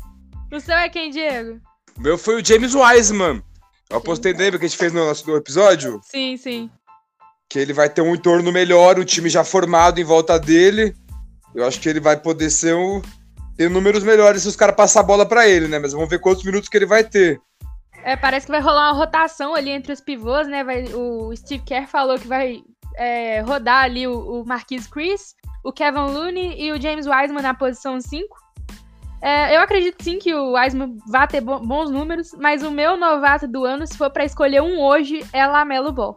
O seu é quem, Diego? O meu foi o James Wiseman. Eu apostei nele que a gente fez no nosso episódio. Sim, sim. Que ele vai ter um entorno melhor, o time já formado em volta dele. Eu acho que ele vai poder ser um, ter números melhores se os caras passar a bola para ele, né? Mas vamos ver quantos minutos que ele vai ter. É, parece que vai rolar uma rotação ali entre os pivôs, né? Vai, o Steve Kerr falou que vai é, rodar ali o, o Marquis Chris, o Kevin Looney e o James Wiseman na posição 5. É, eu acredito sim que o Wiseman vai ter bons números, mas o meu novato do ano, se for para escolher um hoje, é Lamelo Ball.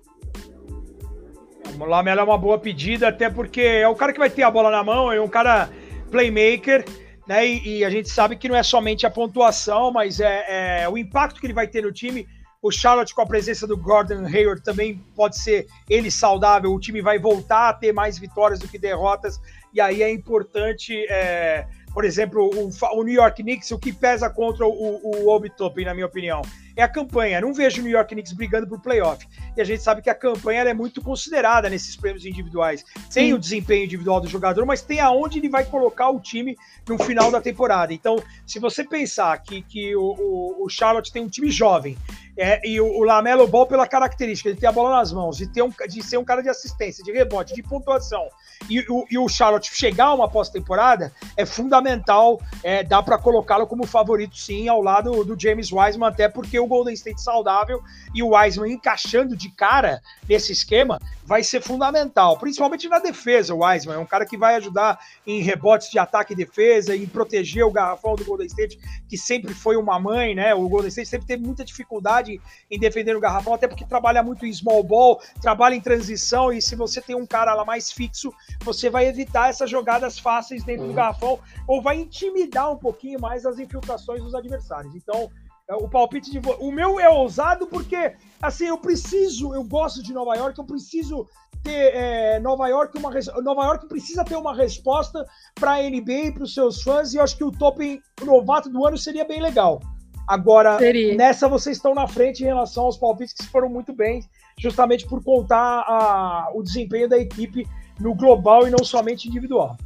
O Lamelo é uma boa pedida, até porque é o cara que vai ter a bola na mão, é um cara playmaker né? E, e, a gente sabe que não é somente a pontuação, mas é, é, o impacto que ele vai ter no time. O Charlotte, com a presença do Gordon Hayward, também pode ser ele saudável. O time vai voltar a ter mais vitórias do que derrotas. E aí é importante, é, por exemplo, o, o, New York Knicks, o que pesa contra o, o, Obi Toppin, na minha opinião, é a campanha. Não vejo o New York Knicks brigando por playoff. E a gente sabe que a campanha é muito considerada nesses prêmios individuais. Tem Sim. o desempenho individual do jogador, mas tem aonde ele vai colocar o time no final da temporada. Então, se você pensar que, que o, o Charlotte tem um time jovem, é, e o, o, Lamelo Ball, pela característica de ter a bola nas mãos, de, ter um, de ser um cara de assistência, de rebote, de pontuação, e, o, e o Charlotte chegar a uma pós-temporada, é fundamental, é, dá para colocá-lo como favorito, sim, ao lado do James Wiseman, até porque o Golden State saudável e o Wiseman encaixando de cara nesse esquema vai ser fundamental, principalmente na defesa. O Wiseman é um cara que vai ajudar em rebotes de ataque e defesa, em proteger o garrafão do Golden State, que sempre foi uma mãe, né? O Golden State sempre teve muita dificuldade em defender o garrafão, até porque trabalha muito em small ball, trabalha em transição, e se você tem um cara lá mais fixo, você vai evitar essas jogadas fáceis dentro uhum. do garrafão, ou vai intimidar um pouquinho mais as infiltrações dos adversários. Então, o palpite de o meu é ousado porque assim eu preciso eu gosto de Nova York eu preciso ter é, Nova York uma Nova York precisa ter uma resposta para a NBA e para os seus fãs e eu acho que o top novato do ano seria bem legal agora seria. nessa vocês estão na frente em relação aos palpites que foram muito bem justamente por contar a, o desempenho da equipe no global e não somente individual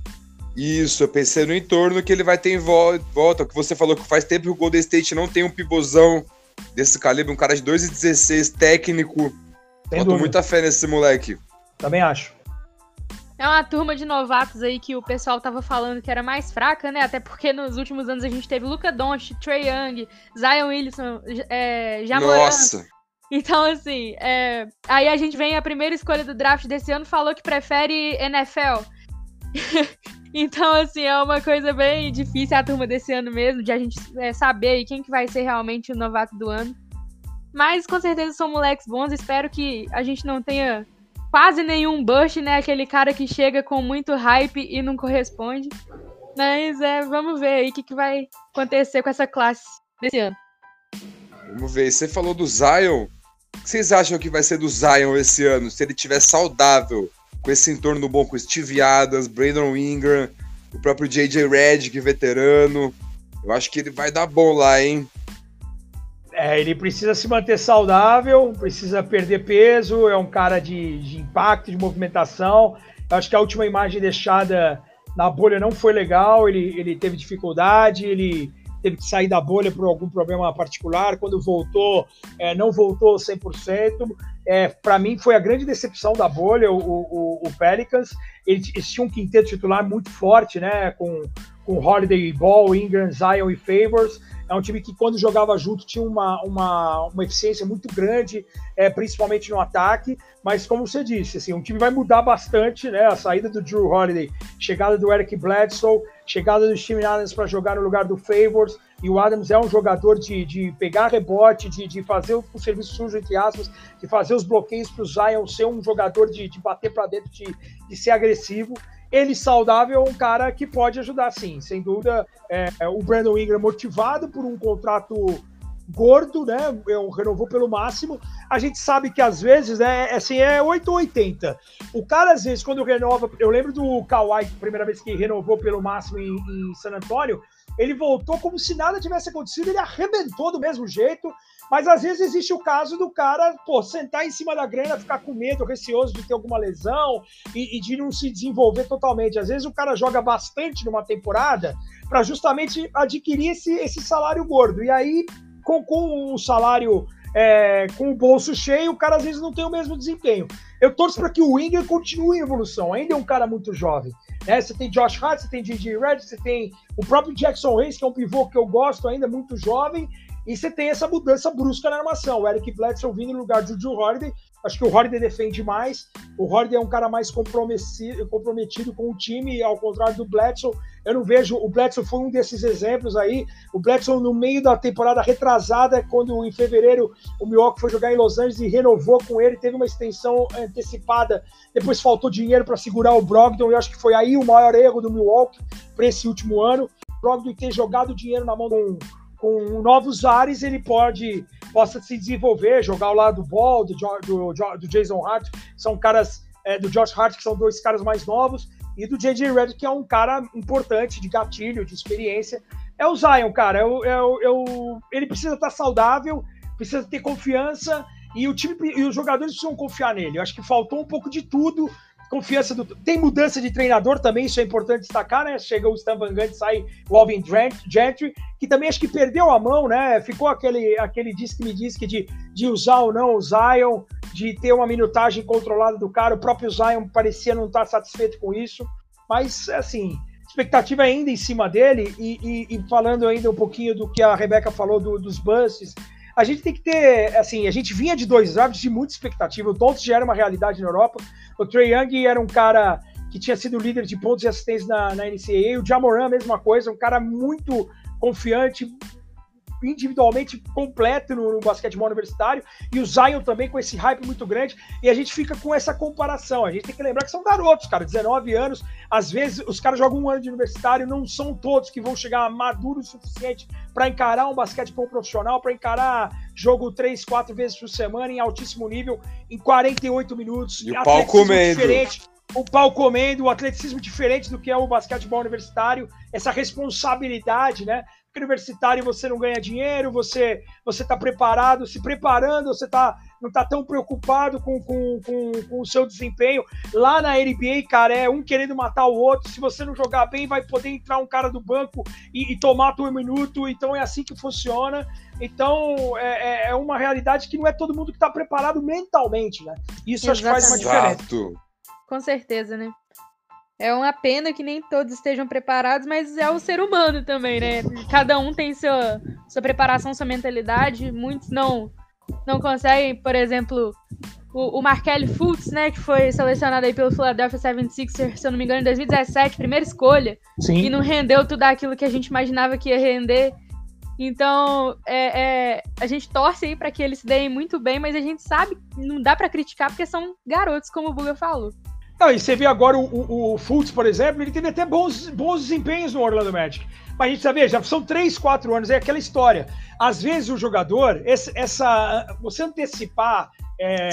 isso, eu pensei no entorno que ele vai ter em volta. Que você falou que faz tempo que o Golden State não tem um pivôzão desse calibre, um cara de 2,16 técnico. Tem Boto muita fé nesse moleque. Também acho. É uma turma de novatos aí que o pessoal tava falando que era mais fraca, né? Até porque nos últimos anos a gente teve Luca Doncic, Trey Young, Zion Wilson, é, Jamoran. Nossa! Então, assim, é... aí a gente vem a primeira escolha do draft desse ano falou que prefere NFL. [laughs] Então, assim, é uma coisa bem difícil a turma desse ano mesmo, de a gente é, saber quem que vai ser realmente o novato do ano. Mas com certeza são moleques bons, espero que a gente não tenha quase nenhum bush, né? Aquele cara que chega com muito hype e não corresponde. Mas é, vamos ver aí o que, que vai acontecer com essa classe desse ano. Vamos ver, você falou do Zion. O que vocês acham que vai ser do Zion esse ano, se ele tiver saudável? Com esse entorno bom com Steve Adams, Brandon Ingram, o próprio JJ Redick, veterano. Eu acho que ele vai dar bom lá, hein? É, ele precisa se manter saudável, precisa perder peso, é um cara de, de impacto, de movimentação. Eu acho que a última imagem deixada na bolha não foi legal, ele, ele teve dificuldade, ele teve que sair da bolha por algum problema particular. Quando voltou, é, não voltou 100% é, para mim foi a grande decepção da bolha, o, o, o Pelicans. Eles, eles, tinham um quinteto titular muito forte, né? Com, com Holiday Ball, Ingram, Zion e Favors. É um time que, quando jogava junto, tinha uma, uma, uma eficiência muito grande, é, principalmente no ataque. Mas, como você disse, assim, um time vai mudar bastante, né? A saída do Drew Holiday, chegada do Eric Bledsoe, chegada do Steven Adams para jogar no lugar do Favors. E o Adams é um jogador de, de pegar rebote, de, de fazer o, serviço sujo, entre aspas, de fazer os bloqueios para o Zion ser um jogador de, de bater para dentro, de, de ser agressivo ele saudável é um cara que pode ajudar sim, sem dúvida. É, o Brandon Ingram motivado por um contrato gordo, né? Eu renovou pelo máximo. A gente sabe que às vezes, né, é, assim, é 8 ou 80. O cara, às vezes, quando renova, eu lembro do Kawhi, primeira vez que renovou pelo máximo em, em San Antonio, ele voltou como se nada tivesse acontecido, ele arrebentou do mesmo jeito. Mas às vezes existe o caso do cara, pô, sentar em cima da grana, ficar com medo, receoso de ter alguma lesão e, e de não se desenvolver totalmente. Às vezes o cara joga bastante numa temporada para justamente adquirir esse, esse salário gordo. E aí, com, com o salário é, com o bolso cheio, o cara às vezes não tem o mesmo desempenho. Eu torço para que o Winger continue em evolução, ainda é um cara muito jovem. Né? Você tem Josh Hart, você tem Gigi Red, você tem o próprio Jackson Reis, que é um pivô que eu gosto ainda, muito jovem, e você tem essa mudança brusca na armação. O Eric Bledsoe vindo no lugar de Drew Holiday. Acho que o Holiday defende mais. O Holiday é um cara mais comprometido, comprometido com o time, ao contrário do Bledsoe. Eu não vejo. O Bledsoe foi um desses exemplos aí. O Bledsoe, no meio da temporada retrasada, quando em fevereiro o Milwaukee foi jogar em Los Angeles e renovou com ele, teve uma extensão antecipada. Depois faltou dinheiro para segurar o Brogdon. Eu acho que foi aí o maior erro do Milwaukee para esse último ano. O Brogdon ter jogado dinheiro na mão com novos ares ele pode possa se desenvolver, jogar ao lado do Ball, do, do, do Jason Hart, são caras é, do Josh Hart, que são dois caras mais novos, e do J.J. Redick, que é um cara importante, de gatilho, de experiência. É o Zion, cara. É é é o ele precisa estar saudável, precisa ter confiança e o time e os jogadores precisam confiar nele. Eu acho que faltou um pouco de tudo. Confiança do. Tem mudança de treinador também, isso é importante destacar, né? Chega o Stan Van Gundy, sai o Alvin Gentry, que também acho que perdeu a mão, né? Ficou aquele, aquele diz que me diz que de, de usar ou não o Zion, de ter uma minutagem controlada do cara. O próprio Zion parecia não estar satisfeito com isso. Mas, assim, expectativa ainda em cima dele. E, e, e falando ainda um pouquinho do que a Rebeca falou do, dos busts, a gente tem que ter, assim, a gente vinha de dois drafts de muita expectativa. O Doncic já era uma realidade na Europa. O Trey Young era um cara que tinha sido líder de pontos e assistências na, na NCAA. O Jamoran, mesma coisa, um cara muito confiante, individualmente completo no, no, basquetebol universitário, e o Zion também com esse hype muito grande, e a gente fica com essa comparação. A gente tem que lembrar que são garotos, cara, 19 anos, às vezes os caras jogam um ano de universitário, não são todos que vão chegar maduros o suficiente para encarar um basquetebol profissional, para encarar jogo três, quatro vezes por semana em altíssimo nível, em 48 minutos. E o pau comendo. Diferente o pau comendo, o atleticismo diferente do que é o basquetebol universitário, essa responsabilidade, né? Porque universitário você não ganha dinheiro, você você está preparado, se preparando, você tá, não está tão preocupado com, com, com, com, o seu desempenho. Lá na NBA, cara, é um querendo matar o outro. Se você não jogar bem, vai poder entrar um cara do banco e, e tomar teu minuto. Então é assim que funciona. Então é, é, é uma realidade que não é todo mundo que está preparado mentalmente, né? Isso Exatamente. acho que faz uma diferença. Com certeza, né? É uma pena que nem todos estejam preparados, mas é o ser humano também, né? Cada um tem sua, sua preparação, sua mentalidade. Muitos não não conseguem, por exemplo, o, o Markelly Fultz, né, que foi selecionado aí pelo Philadelphia 76ers, se eu não me engano, em 2017, primeira escolha, Sim. e não rendeu tudo aquilo que a gente imaginava que ia render. Então, é, é, a gente torce aí para que eles se deem muito bem, mas a gente sabe, não dá para criticar porque são garotos, como o Buga falou. Não, e você vê agora o, o, o Fultz, por exemplo, ele teve até bons, bons desempenhos no Orlando Magic. Mas a gente sabe, já são 3, 4 anos, é aquela história. Às vezes o jogador, esse, essa, você antecipar, é,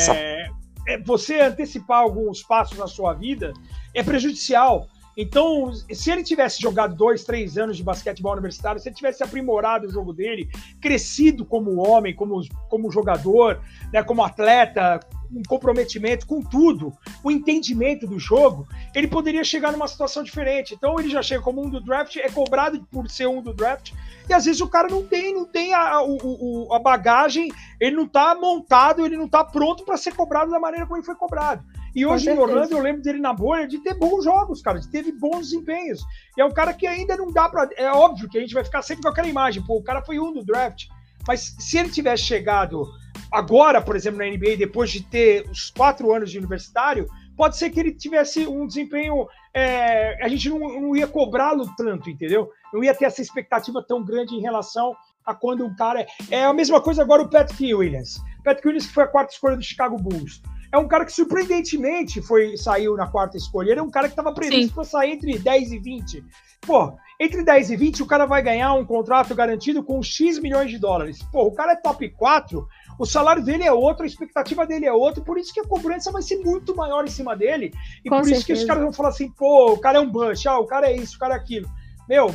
é, você antecipar alguns passos na sua vida é prejudicial. Então, se ele tivesse jogado dois, três anos de basquetebol universitário, se ele tivesse aprimorado o jogo dele, crescido como homem, como, como jogador, né, como atleta, um comprometimento com tudo, o entendimento do jogo, ele poderia chegar numa situação diferente. Então ele já chega como um do draft, é cobrado por ser um do draft, e às vezes o cara não tem, não tem a, o, a bagagem, ele não está montado, ele não está pronto para ser cobrado da maneira como ele foi cobrado. E hoje em Orlando eu lembro dele na bolha de ter bons jogos, cara, de teve bons desempenhos. E é um cara que ainda não dá para. É óbvio que a gente vai ficar sempre com aquela imagem, pô, o cara foi um do draft. Mas se ele tivesse chegado agora, por exemplo, na NBA, depois de ter os quatro anos de universitário, pode ser que ele tivesse um desempenho. É, a gente não, não ia cobrá-lo tanto, entendeu? Não ia ter essa expectativa tão grande em relação a quando um cara. É, é a mesma coisa agora o Patrick Williams. Patrick Williams, que foi a quarta escolha do Chicago Bulls é um cara que surpreendentemente foi saiu na quarta escolha. Ele é um cara que estava previsto para sair entre 10 e 20. Pô, entre 10 e 20 o cara vai ganhar um contrato garantido com X milhões de dólares. Pô, o cara é top 4, o salário dele é outro, a expectativa dele é outra, por isso que a cobrança vai ser muito maior em cima dele. E com por certeza. isso que os caras vão falar assim, pô, o cara é um bunch, ah, o cara é isso, o cara é aquilo. Meu,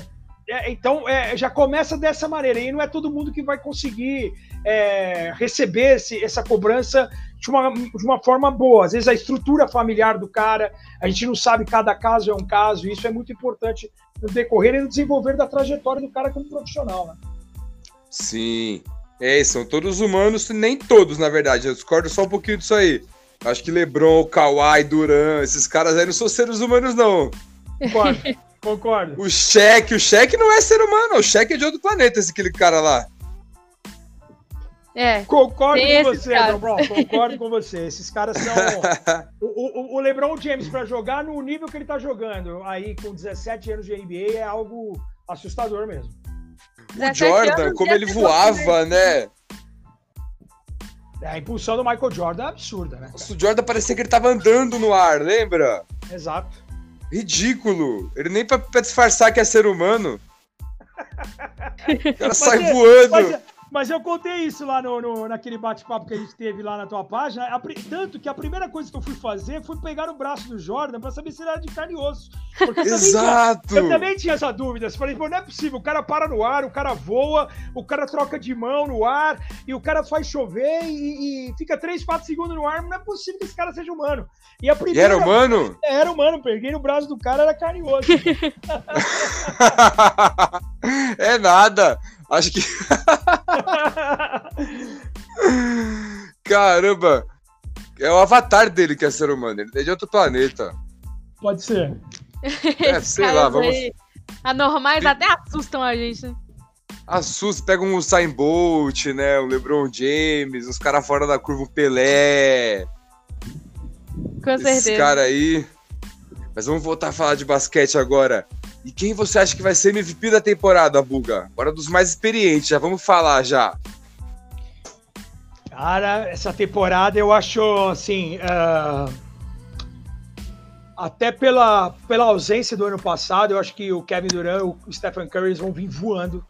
é, então é, já começa dessa maneira. E não é todo mundo que vai conseguir é, receber esse, essa cobrança de uma, de uma forma boa. Às vezes a estrutura familiar do cara, a gente não sabe, cada caso é um caso, e isso é muito importante no decorrer e no desenvolver da trajetória do cara como profissional. Né? Sim. É, são todos humanos, nem todos, na verdade. Eu discordo só um pouquinho disso aí. Acho que Lebron, Kawhi, Duran, esses caras aí não são seres humanos, não. Concordo. Concordo. O cheque, o cheque não é ser humano, o cheque é de outro planeta, esse aquele cara lá. É. Concordo com você, Lebron. Concordo com você. Esses caras são. [laughs] o, o, o LeBron James, para jogar no nível que ele tá jogando, aí com 17 anos de NBA, é algo assustador mesmo. O Jordan, como ele voava, né? É, a impulsão do Michael Jordan é absurda, né? o Jordan parecia que ele tava andando no ar, lembra? Exato. Ridículo. Ele nem pra, pra disfarçar que é ser humano. [laughs] O cara mas sai é, voando. Mas, Mas eu contei isso lá no, no naquele bate-papo que a gente teve lá na tua página. A, tanto que a primeira coisa que eu fui fazer foi pegar o braço do Jordan pra saber se ele era de carne e osso. Porque eu Exato! Também tinha, eu também tinha essa dúvida. Eu falei, pô, não é possível. O cara para no ar, o cara voa, o cara troca de mão no ar, e o cara faz chover e, e fica 3, 4 segundos no ar. Não é possível que esse cara seja humano. E, a primeira, e era humano? Era humano. Peguei no braço do cara, era carne e osso. [laughs] [laughs] é nada. Acho que. Caramba! É o avatar dele que é ser humano, ele é de outro planeta. Pode ser. É, sei lá, vamos. Anormais até assustam a gente. Né? Assusta, pega um Usain Bolt, né? O LeBron James, os caras fora da curva, o Pelé. Com Esses certeza. Esse cara aí. Mas vamos voltar a falar de basquete agora. E quem você acha que vai ser MVP da temporada, Buga? Agora dos mais experientes, já vamos falar já. Cara, essa temporada eu acho assim. Uh, até pela, pela ausência do ano passado, eu acho que o Kevin Durant e o Stephen Curry vão vir voando.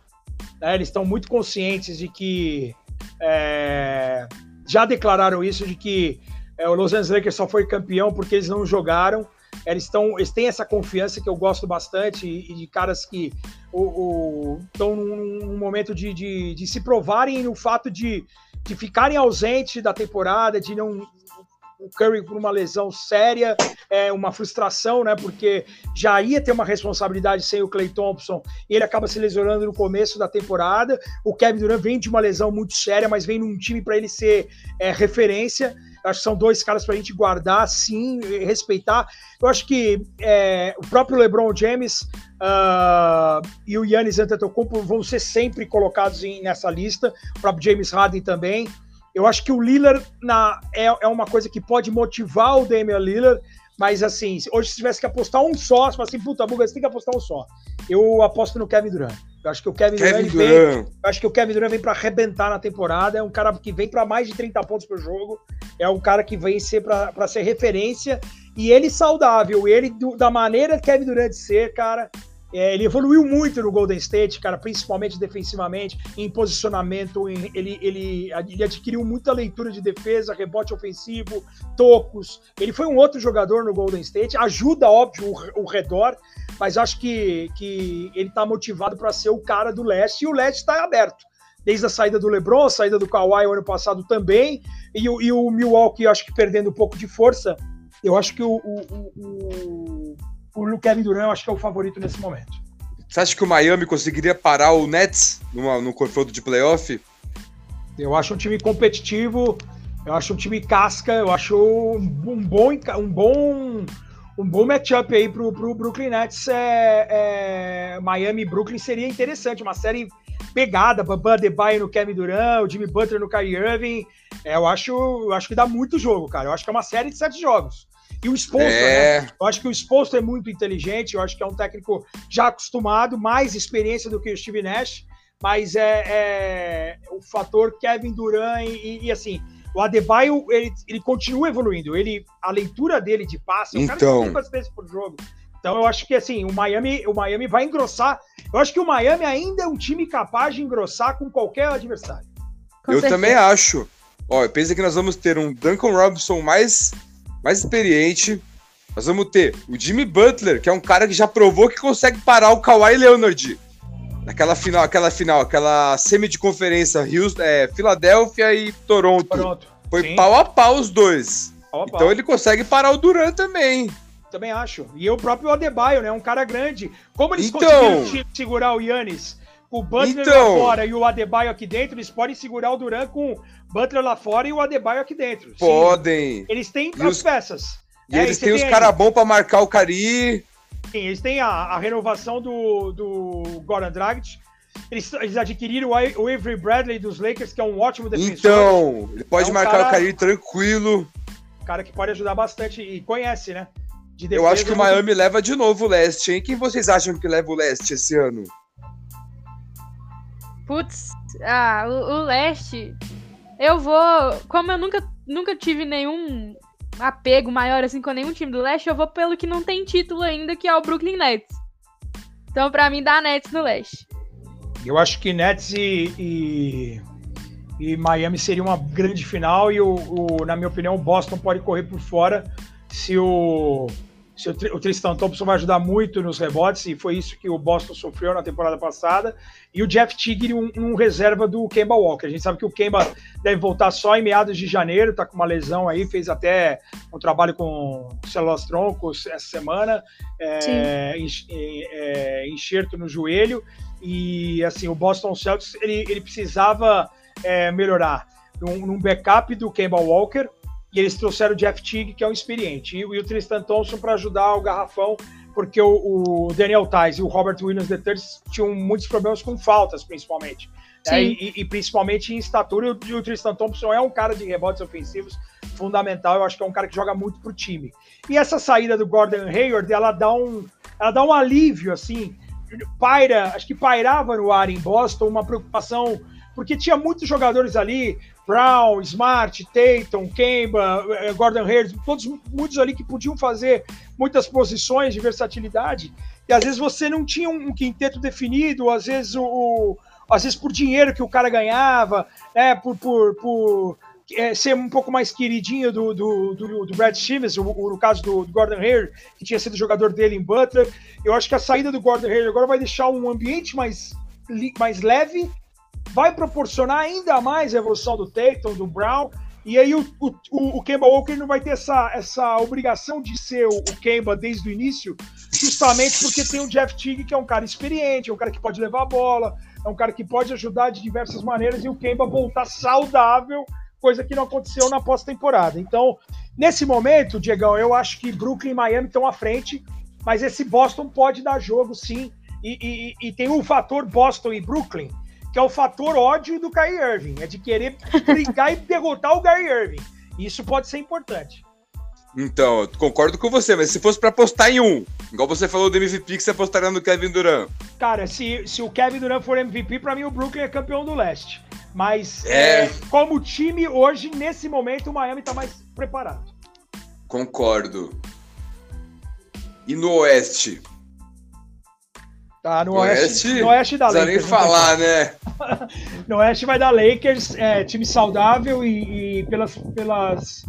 Né? Eles estão muito conscientes de que. É, já declararam isso, de que é, o Los Angeles Lakers só foi campeão porque eles não jogaram eles, estão, eles têm essa confiança que eu gosto bastante e, de caras que estão num, num, momento de, de, de, se provarem no fato de, de ficarem ausentes da temporada, de não o Curry por uma lesão séria, é uma frustração, né? Porque já ia ter uma responsabilidade sem o Clay Thompson e ele acaba se lesionando no começo da temporada. O Kevin Durant vem de uma lesão muito séria, mas vem num time para ele ser é, referência. Acho que são dois caras para a gente guardar, sim, respeitar. Eu acho que é, o próprio LeBron James uh, e o Yannis Antetokounmpo vão ser sempre colocados em, nessa lista. O próprio James Harden também. Eu acho que o Lillard na, é, é uma coisa que pode motivar o Damian Lillard, mas assim, hoje se tivesse que apostar um só, você fala assim, puta, Buga, você tem que apostar um só. Eu aposto no Kevin Durant. Eu acho que o Kevin, Kevin Durant. Vem, acho que o Kevin Durant vem para arrebentar na temporada, é um cara que vem para mais de 30 pontos por jogo, é um cara que vem ser para ser referência e ele saudável, ele do, da maneira que Kevin Durant ser, cara, é, ele evoluiu muito no Golden State, cara, principalmente defensivamente, em posicionamento. Em, ele, ele, ele adquiriu muita leitura de defesa, rebote ofensivo, tocos. Ele foi um outro jogador no Golden State. Ajuda, óbvio, o, o redor, mas acho que, que ele está motivado para ser o cara do leste e o leste está aberto. Desde a saída do LeBron, a saída do Kawhi o ano passado também, e o, e o Milwaukee, acho que perdendo um pouco de força. Eu acho que o, o, o o Kevin Durant acho que é o favorito nesse momento. Você acha que o Miami conseguiria parar o Nets numa, no confronto de playoff? Eu acho um time competitivo, eu acho um time casca, eu acho um, um bom um bom um bom matchup aí pro, pro Brooklyn Nets. É, é, Miami e Brooklyn seria interessante, uma série pegada, Bam Adebayo no Kevin Durant, o Jimmy Butler no Kyrie Irving. É, eu acho, eu acho que dá muito jogo, cara. Eu acho que é uma série de sete jogos. E o Spolstra, é... né? Eu acho que o Spolstra é muito inteligente, eu acho que é um técnico já acostumado, mais experiência do que o Steve Nash, mas é, é o fator Kevin Durant e, e, assim, o Adebayo, ele, ele continua evoluindo, ele, a leitura dele de passe, então... o cara tem muitas vezes por jogo. Então eu acho que assim, o Miami, o Miami vai engrossar. Eu acho que o Miami ainda é um time capaz de engrossar com qualquer adversário. Com eu certeza. também acho. Ó, eu penso que nós vamos ter um Duncan Robinson mais mais experiente. Nós vamos ter o Jimmy Butler, que é um cara que já provou que consegue parar o Kawhi Leonard. Naquela final, aquela final, aquela semi de conferência, Houston, é, Filadélfia e Toronto. Toronto. Foi Sim. pau a pau os dois. Pau então ele consegue parar o Duran também. Também acho. E o próprio Adebayo, né? Um cara grande. Como eles então... conseguiram segurar o Yannis? o Butler então... lá fora e o Adebayo aqui dentro, eles podem segurar o Duran com Butler lá fora e o Adebayo aqui dentro. Podem. Sim, eles têm as os... peças. E é, eles têm os caras bons pra marcar o Cari. Sim, eles têm a, a, renovação do, do Goran Dragic. Eles, eles adquiriram o, Avery Bradley dos Lakers, que é um ótimo defensor. Então, ele pode é um marcar cara, o Cari tranquilo. Cara que pode ajudar bastante e conhece, né? Eu acho que o Miami leva de novo o leste, hein? Quem vocês acham que leva o leste esse ano? Putz, ah, o, o, leste. Eu vou. Como eu nunca, nunca tive nenhum apego maior assim com nenhum time do leste, eu vou pelo que não tem título ainda, que é o Brooklyn Nets. Então, pra mim, dá Nets no leste. Eu acho que Nets e, e, e Miami seria uma grande final e, o, o, na minha opinião, o Boston pode correr por fora se o, o, o Tristan Thompson vai ajudar muito nos rebotes, e foi isso que o Boston sofreu na temporada passada. E o Jeff Tigre, um, um, reserva do Kemba Walker. A gente sabe que o Kemba deve voltar só em meados de janeiro, tá com uma lesão aí, fez até um trabalho com células troncos essa semana, é, é, enxerto no joelho. E assim, o Boston Celtics ele, ele precisava é, melhorar num, num backup do Kemba Walker e eles trouxeram o Jeff Teague, que é um experiente, e, e o Tristan Thompson para ajudar o garrafão, porque o, o Daniel Tais e o Robert Williams III tinham muitos problemas com faltas, principalmente. É, e, e, principalmente em estatura, e o, o Tristan Thompson é um cara de rebotes ofensivos fundamental, eu acho que é um cara que joga muito pro time. E essa saída do Gordon Hayward, ela dá um, ela dá um alívio, assim, paira, acho que pairava no ar em Boston uma preocupação, porque tinha muitos jogadores ali, Brown, Smart, Tatum, Kemba, eh, Gordon Hayward, todos muitos ali que podiam fazer muitas posições de versatilidade. E às vezes você não tinha um, quinteto definido, às vezes o, às vezes por dinheiro que o cara ganhava, né, por, por, por é, ser um pouco mais queridinho do, do, do, do Brad Stevens, no caso do, do, Gordon Hayward, que tinha sido jogador dele em Butler. Eu acho que a saída do Gordon Hayward agora vai deixar um ambiente mais, mais leve vai proporcionar ainda mais a evolução do Tatum, do Brown, e aí o, o, o Kemba Walker não vai ter essa, essa obrigação de ser o, o Kemba desde o início, justamente porque tem o Jeff Teague, que é um cara experiente, é um cara que pode levar a bola, é um cara que pode ajudar de diversas maneiras, e o Kemba voltar saudável, coisa que não aconteceu na pós-temporada. Então, nesse momento, Diegão, eu acho que Brooklyn e Miami estão à frente, mas esse Boston pode dar jogo, sim, e, e, e tem o fator Boston e Brooklyn, que é o fator ódio do Kyrie Irving, é de querer brigar e derrotar o Kyrie Irving. Isso pode ser importante. Então, eu concordo com você, mas se fosse para apostar em um, igual você falou do MVP, que você apostaria no Kevin Durant. Cara, se, se o Kevin Durant for MVP, para mim o Brooklyn é campeão do leste. Mas é... É, como time, hoje, nesse momento, o Miami tá mais preparado. Concordo. E no oeste? Tá no oeste, oeste, no oeste da Lakers. nem falar, né? [laughs] no oeste vai dar Lakers, é, time saudável e, e, pelas, pelas,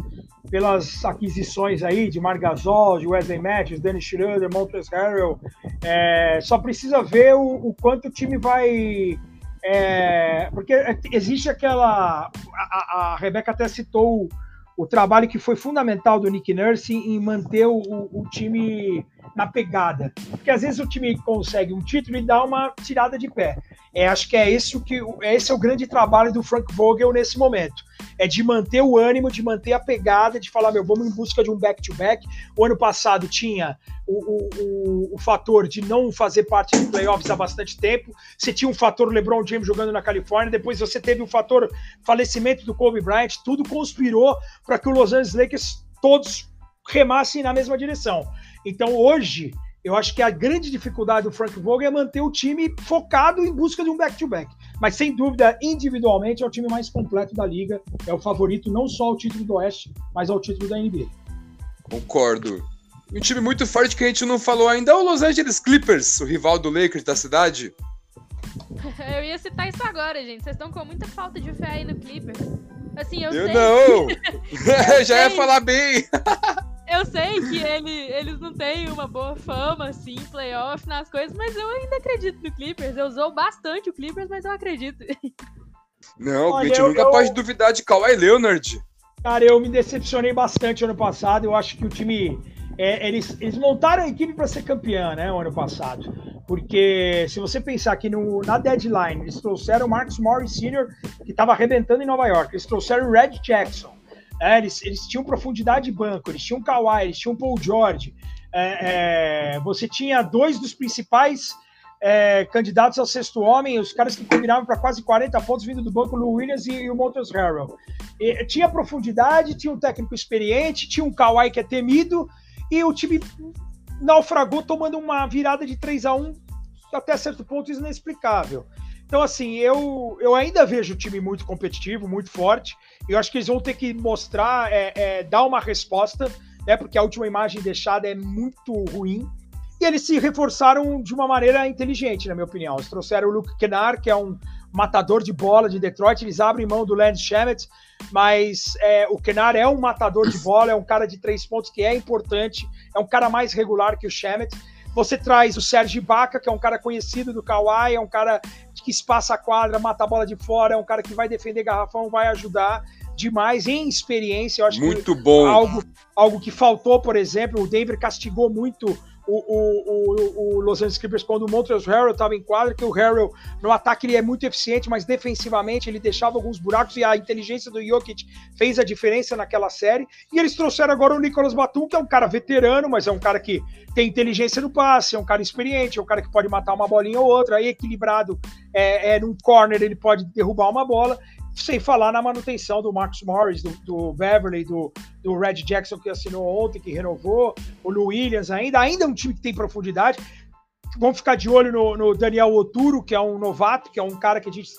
pelas aquisições aí de Margasol, de Wesley Matthews, Dennis Schroeder, Montrezl Harrell, é, só precisa ver o, o, quanto o time vai... É, porque existe aquela... A, a Rebeca até citou o trabalho que foi fundamental do Nick Nurse em manter o, o, time na pegada. Porque às vezes o time consegue um título e dá uma tirada de pé. É, acho que é esse, o que, esse é o grande trabalho do Frank Vogel nesse momento. É de manter o ânimo, de manter a pegada, de falar, meu, vamos em busca de um back-to-back. -back. O ano passado tinha o, o, o, o, fator de não fazer parte dos playoffs há bastante tempo. Você tinha um fator LeBron James jogando na Califórnia, depois você teve o fator falecimento do Kobe Bryant, tudo conspirou para que o Los Angeles Lakers todos remassem na mesma direção. Então hoje eu acho que a grande dificuldade do Frank Vogel é manter o time focado em busca de um back-to-back. -back. Mas sem dúvida, individualmente, é o time mais completo da liga. É o favorito não só ao título do Oeste, mas ao título da NBA. Concordo. Um time muito forte que a gente não falou ainda é o Los Angeles Clippers, o rival do Lakers da cidade. [laughs] Eu ia citar isso agora, gente. Vocês estão com muita falta de fé aí no Clippers. Assim, eu, eu sei. não! [laughs] [laughs] eu Já ia falar bem! Eu sei que ele, eles não têm uma boa fama, assim, playoff nas coisas, mas eu ainda acredito no Clippers. Eu usou bastante o Clippers, mas eu acredito. Não, Olha, a gente eu, nunca eu... pode duvidar de Kawhi Leonard. Cara, eu me decepcionei bastante ano passado. Eu acho que o time. É, eles, eles montaram a equipe para ser campeã, né, o ano passado. Porque se você pensar que no, na deadline eles trouxeram o Marcus Morris Sr., que estava arrebentando em Nova York, eles trouxeram o Red Jackson, é, eles, eles tinham profundidade de banco, eles tinham Kawhi, eles tinham Paul George. É, é, você tinha dois dos principais é, candidatos ao sexto homem, os caras que combinavam para quase 40 pontos vindo do banco, o Williams e, e o Montes Harrell. E, tinha profundidade, tinha um técnico experiente, tinha um Kawhi que é temido, e o time naufragou tomando uma virada de 3 a 1 até certo ponto inexplicável. Então, assim, eu, eu ainda vejo o time muito competitivo, muito forte. Eu acho que eles vão ter que mostrar, é, é, dar uma resposta, né? Porque a última imagem deixada é muito ruim. E eles se reforçaram de uma maneira inteligente, na minha opinião. Eles trouxeram o Luke Kennard, que é um matador de bola de Detroit, eles abrem mão do Lance Shamet, mas é, o Kennard é um matador de bola, é um cara de três pontos que é importante, é um cara mais regular que o Shamet. Você traz o Sérgio Ibaka, que é um cara conhecido do Kawhi, é um cara que espaça a quadra, mata a bola de fora, é um cara que vai defender garrafão, vai ajudar demais em experiência. Eu acho muito que bom. Algo, algo que faltou, por exemplo, o Denver castigou muito o, o, o, Los Angeles Clippers quando o Montrezl Harrell estava em quadra, que o Harrell no ataque ele é muito eficiente, mas defensivamente ele deixava alguns buracos e a inteligência do Jokic fez a diferença naquela série. E eles trouxeram agora o Nicolas Batum, que é um cara veterano, mas é um cara que tem inteligência no passe, é um cara experiente, é um cara que pode matar uma bolinha ou outra, aí equilibrado é, é num corner ele pode derrubar uma bola sem falar na manutenção do Marcus Morris, do, do Beverly, do, do Red Jackson que assinou ontem, que renovou, o Lou Williams ainda, ainda é um time que tem profundidade. Vamos ficar de olho no, no, Daniel Oturo, que é um novato, que é um cara que a gente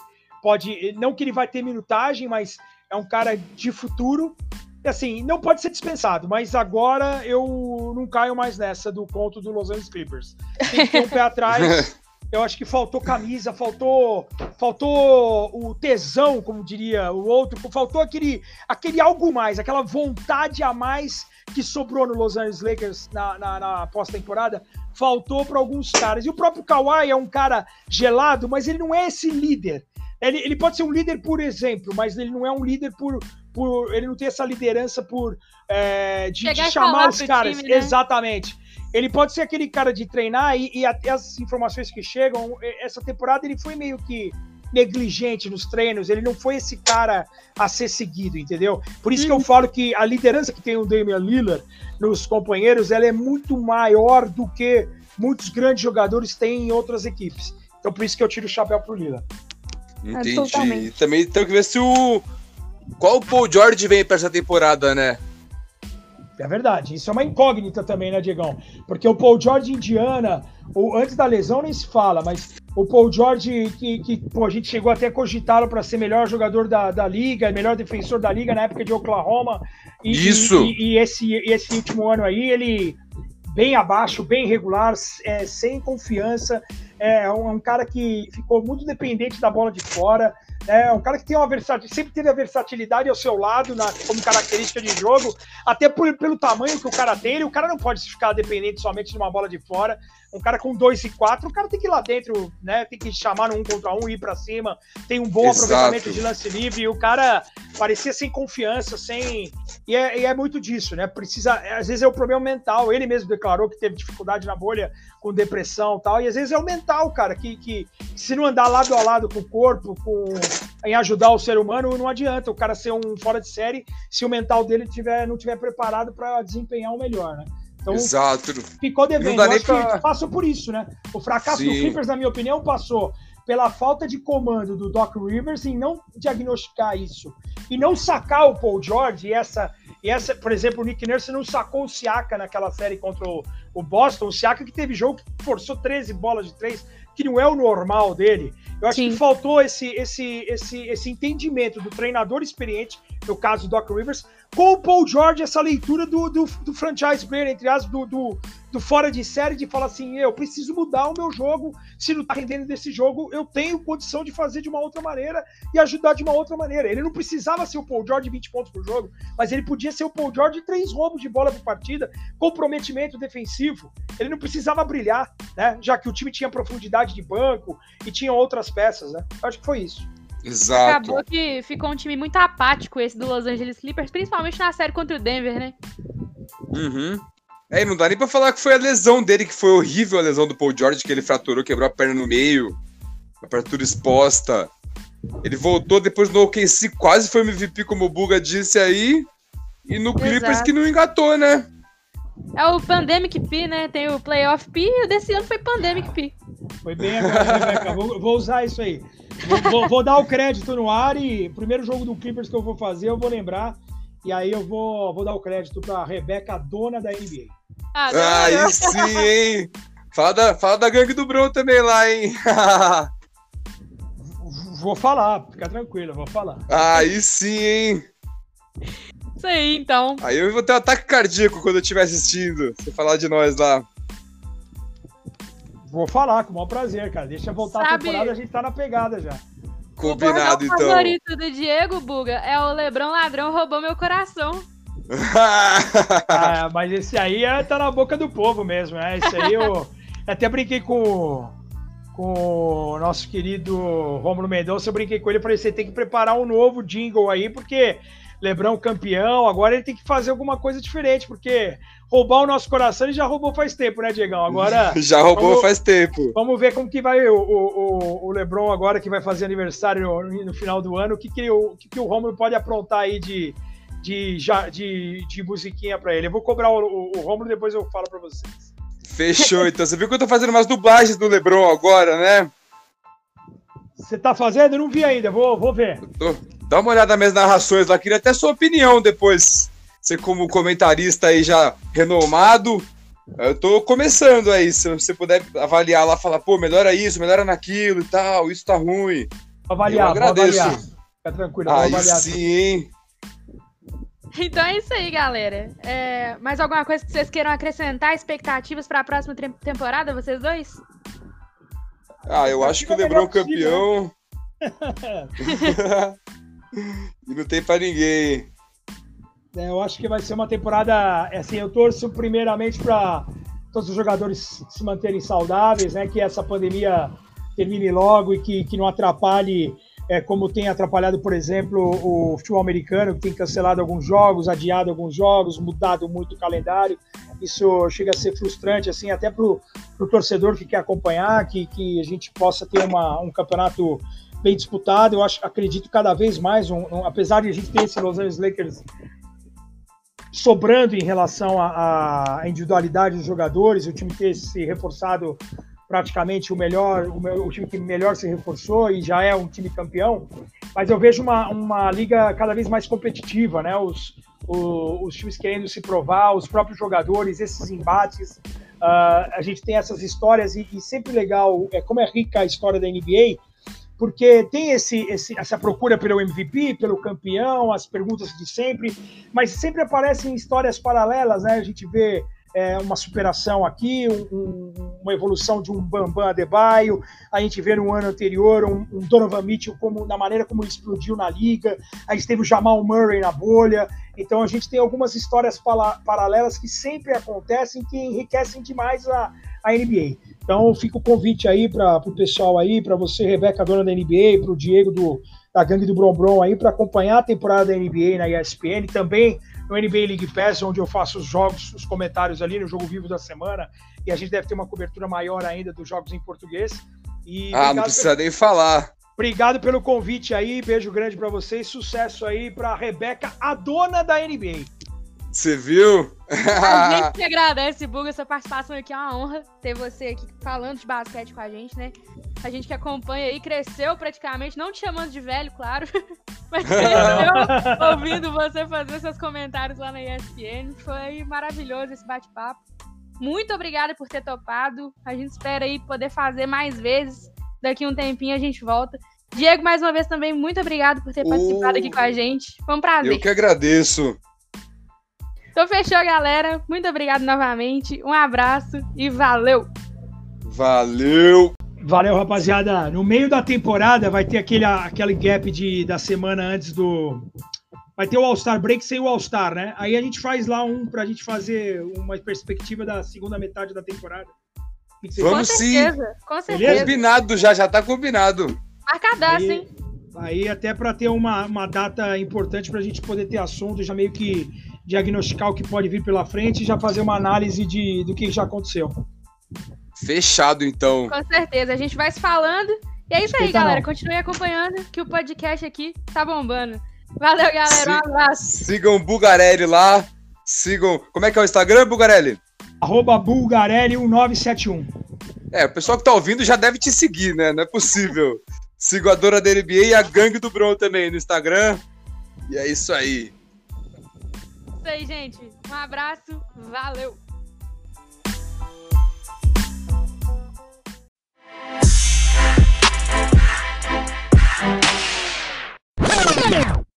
pode, não que ele vai ter minutagem, mas é um cara de futuro. E assim, não pode ser dispensado, mas agora eu não caio mais nessa do conto do Los Angeles Clippers. Tem que ter um pé [laughs] atrás Eu acho que faltou camisa, faltou, faltou o tesão, como diria o outro, faltou aquele, aquele algo mais, aquela vontade a mais que sobrou no Los Angeles Lakers na, na, na pós-temporada, faltou para alguns caras. E o próprio Kawhi é um cara gelado, mas ele não é esse líder. Ele, ele pode ser um líder por exemplo, mas ele não é um líder por, por ele não tem essa liderança por é, de, de chamar os caras. Time, né? Exatamente ele pode ser aquele cara de treinar e, e até as informações que chegam, essa temporada ele foi meio que negligente nos treinos, ele não foi esse cara a ser seguido, entendeu? Por isso que eu uhum. falo que a liderança que tem o Damian Lillard nos companheiros, ela é muito maior do que muitos grandes jogadores têm em outras equipes. Então por isso que eu tiro o chapéu pro Lillard. Entendi. E também tem que ver se o qual o Paul George vem para essa temporada, né? É verdade. Isso é uma incógnita também, né, Diegão? Porque o Paul George Indiana, o, antes da lesão nem se fala, mas o Paul George, que, que pô, a gente chegou até a cogitá-lo para ser melhor jogador da, da liga, melhor defensor da liga na época de Oklahoma. E, Isso! E, e, e esse, esse último ano aí, ele bem abaixo, bem regular, é, sem confiança. É um, um, cara que ficou muito dependente da bola de fora. É um cara que tem uma versatilidade, sempre teve a versatilidade ao seu lado na, como característica de jogo, até por, pelo tamanho que o cara tem. O cara não pode ficar dependente somente de uma bola de fora um cara com 2 e 4, o cara tem que ir lá dentro, né? Tem que chamar no um contra um, ir para cima, tem um bom Exato. aproveitamento de lance livre, e o cara parecia sem confiança, sem. E é, e é, muito disso, né? Precisa. Às vezes é o problema mental. Ele mesmo declarou que teve dificuldade na bolha com depressão e tal. E às vezes é o mental, cara, que, que se não andar lado a lado com o corpo, com, em ajudar o ser humano, não adianta o cara ser um fora de série se o mental dele tiver, não tiver preparado para desempenhar o melhor, né? Então, Exato. ficou devendo. Não dá nem pra... passou por isso, né? O fracasso Sim. do Clippers, na minha opinião, passou pela falta de comando do Doc Rivers em não diagnosticar isso e não sacar o Paul George e essa e essa, por exemplo, o Nick Nurse não sacou o Siaka naquela série contra o, o Boston, o Siaka que teve jogo que forçou 13 bolas de três, que não é o normal dele. Eu acho Sim. que faltou esse, esse, esse, esse entendimento do treinador experiente, no caso do Doc Rivers, com o Paul George, essa leitura do, do, do franchise player, entre as do, do, do, fora de série, de falar assim: eu preciso mudar o meu jogo. Se não tá rendendo desse jogo, eu tenho condição de fazer de uma outra maneira e ajudar de uma outra maneira. Ele não precisava ser o Paul George 20 pontos por jogo, mas ele podia ser o Paul George três roubos de bola por partida, comprometimento defensivo. Ele não precisava brilhar, né? Já que o time tinha profundidade de banco e tinha outras peças, né? Eu acho que foi isso. Exato. Acabou que ficou um time muito apático esse do Los Angeles Clippers, principalmente na série contra o Denver, né? Uhum. É, não dá nem pra falar que foi a lesão dele, que foi horrível a lesão do Paul George, que ele fraturou, quebrou a perna no meio, a apertura exposta. Ele voltou depois no OKC, quase foi MVP, como o Buga disse aí. E no Clippers Exato. que não engatou, né? É o Pandemic P, né? Tem o Playoff P e o desse ano foi Pandemic P. Foi bem agora, Rebeca. Vou, vou usar isso aí. Vou, vou, dar o crédito no ar e o primeiro jogo do Clippers que eu vou fazer, eu vou lembrar. E aí eu vou, vou dar o crédito pra Rebeca, dona da NBA. Ah, ah aí sim, hein? Fala da, fala da gangue do Bruno também lá, hein? [laughs] vou falar, fica tranquilo, vou falar. Aí sim, hein? Isso aí, então. Aí eu vou ter um ataque cardíaco quando eu estiver assistindo. Você falar de nós lá. Vou falar, com o maior prazer, cara. Deixa voltar Sabe... a temporada, a gente tá na pegada já. Combinado, então. O favorito do Diego, Buga, é o Lebrão Ladrão roubou meu coração. [laughs] ah, mas esse aí é, tá na boca do povo mesmo, né? Esse aí eu [laughs] até brinquei com, com o nosso querido Romulo Mendonça, eu brinquei com ele, falei, você tem que preparar um novo jingle aí, porque Lebrão campeão, agora ele tem que fazer alguma coisa diferente, porque roubar o nosso coração ele já roubou faz tempo, né, Diegão? Agora. [laughs] já roubou vamos, faz tempo. Vamos ver como que vai o, o, o Lebron agora que vai fazer aniversário no, no final do ano. O que, que, o, que, que o Romulo pode aprontar aí de, de, de, de musiquinha para ele? Eu vou cobrar o, o, o Romulo depois eu falo para vocês. Fechou, então. Você viu que eu tô fazendo umas dublagens do Lebron agora, né? Você tá fazendo? Eu não vi ainda, vou, vou ver. Tô, dá uma olhada nas minhas narrações lá, queria até sua opinião depois. Você como comentarista aí já renomado, eu tô começando aí, se você puder avaliar lá, falar, pô, melhora isso, melhora naquilo e tal, isso tá ruim. Avaliar, eu agradeço. Avaliar. Fica tranquilo, aí avaliar. sim? [laughs] Então é isso aí, galera. É, mais alguma coisa que vocês queiram acrescentar? Expectativas para a próxima temporada, vocês dois? Ah, eu acho que o Lebron campeão. [laughs] e não tem para ninguém. É, eu acho que vai ser uma temporada. Assim, eu torço primeiramente para todos os jogadores se manterem saudáveis, né? Que essa pandemia termine logo e que, que não atrapalhe, é, como tem atrapalhado, por exemplo, o futebol americano, que tem cancelado alguns jogos, adiado alguns jogos, mudado muito o calendário. Isso chega a ser frustrante, assim, até para o torcedor que quer acompanhar, que, que a gente possa ter uma, um campeonato bem disputado. Eu acho, acredito cada vez mais, um, um, apesar de a gente ter esse Los Angeles Lakers sobrando em relação à individualidade dos jogadores, o time ter se reforçado praticamente o melhor, o, o, time que melhor se reforçou e já é um time campeão, mas eu vejo uma, uma liga cada vez mais competitiva, né? Os, os, os times querendo se provar, os próprios jogadores, esses embates. Uh, a gente tem essas histórias e, e sempre legal, é como é rica a história da NBA, porque tem esse, esse, essa procura pelo MVP, pelo campeão, as perguntas de sempre, mas sempre aparecem histórias paralelas, né? A gente vê é, uma superação aqui, um, uma evolução de um Bambam Adebayo, a gente vê no ano anterior um, um Donovan Mitchell como, na maneira como ele explodiu na liga, a gente teve o Jamal Murray na bolha, então a gente tem algumas histórias paralelas que sempre acontecem que enriquecem demais a, a NBA. Então fica o convite aí para o pessoal aí, para você, Rebeca, dona da NBA, para o Diego do, da Gangue do Brombrom aí, para acompanhar a temporada da NBA na ESPN, também no NBA League Pass, onde eu faço os jogos, os comentários ali no Jogo Vivo da semana, e a gente deve ter uma cobertura maior ainda dos jogos em português. E ah, não precisa nem falar. Obrigado pelo convite aí, beijo grande para vocês, sucesso aí para Rebeca, a dona da NBA. Você viu? A [laughs] gente que agradece, Buga, sua participação aqui é uma honra ter você aqui falando de basquete com a gente, né? A gente que acompanha aí cresceu praticamente, não te chamando de velho, claro, [laughs] mas cresceu [laughs] ouvindo você fazer seus comentários lá na ESPN. Foi maravilhoso esse bate-papo. Muito obrigada por ter topado. A gente espera aí poder fazer mais vezes. Daqui um tempinho a gente volta. Diego, mais uma vez também, muito obrigado por ter participado aqui com a gente. Foi um prazer. Eu que agradeço. Então fechou, galera. Muito obrigado novamente. Um abraço e valeu! Valeu! Valeu, rapaziada. No meio da temporada vai ter aquele, aquele gap de, da semana antes do. Vai ter o All-Star Break sem o All-Star, né? Aí a gente faz lá um pra gente fazer uma perspectiva da segunda metade da temporada. Vamos sim. Com certeza. Combinado já, já tá combinado. Marcadaço, hein? Aí até para ter uma, uma data importante para a gente poder ter assunto, já meio que diagnosticar o que pode vir pela frente e já fazer uma análise de, do que já aconteceu. Fechado, então. Com certeza. A gente vai se falando. E é isso aí, galera. Continue acompanhando que o podcast aqui tá bombando. Valeu, galera. Um abraço. Sigam o Bugarelli lá. Sigam. Como é que é o Instagram, Bugarelli? Arroba Bulgarelli1971. É, o pessoal que tá ouvindo já deve te seguir, né? Não é possível. [laughs] Sigo a Dora da NBA e a Gangue do Bron também no Instagram. E é isso aí aí, gente. Um abraço. Valeu!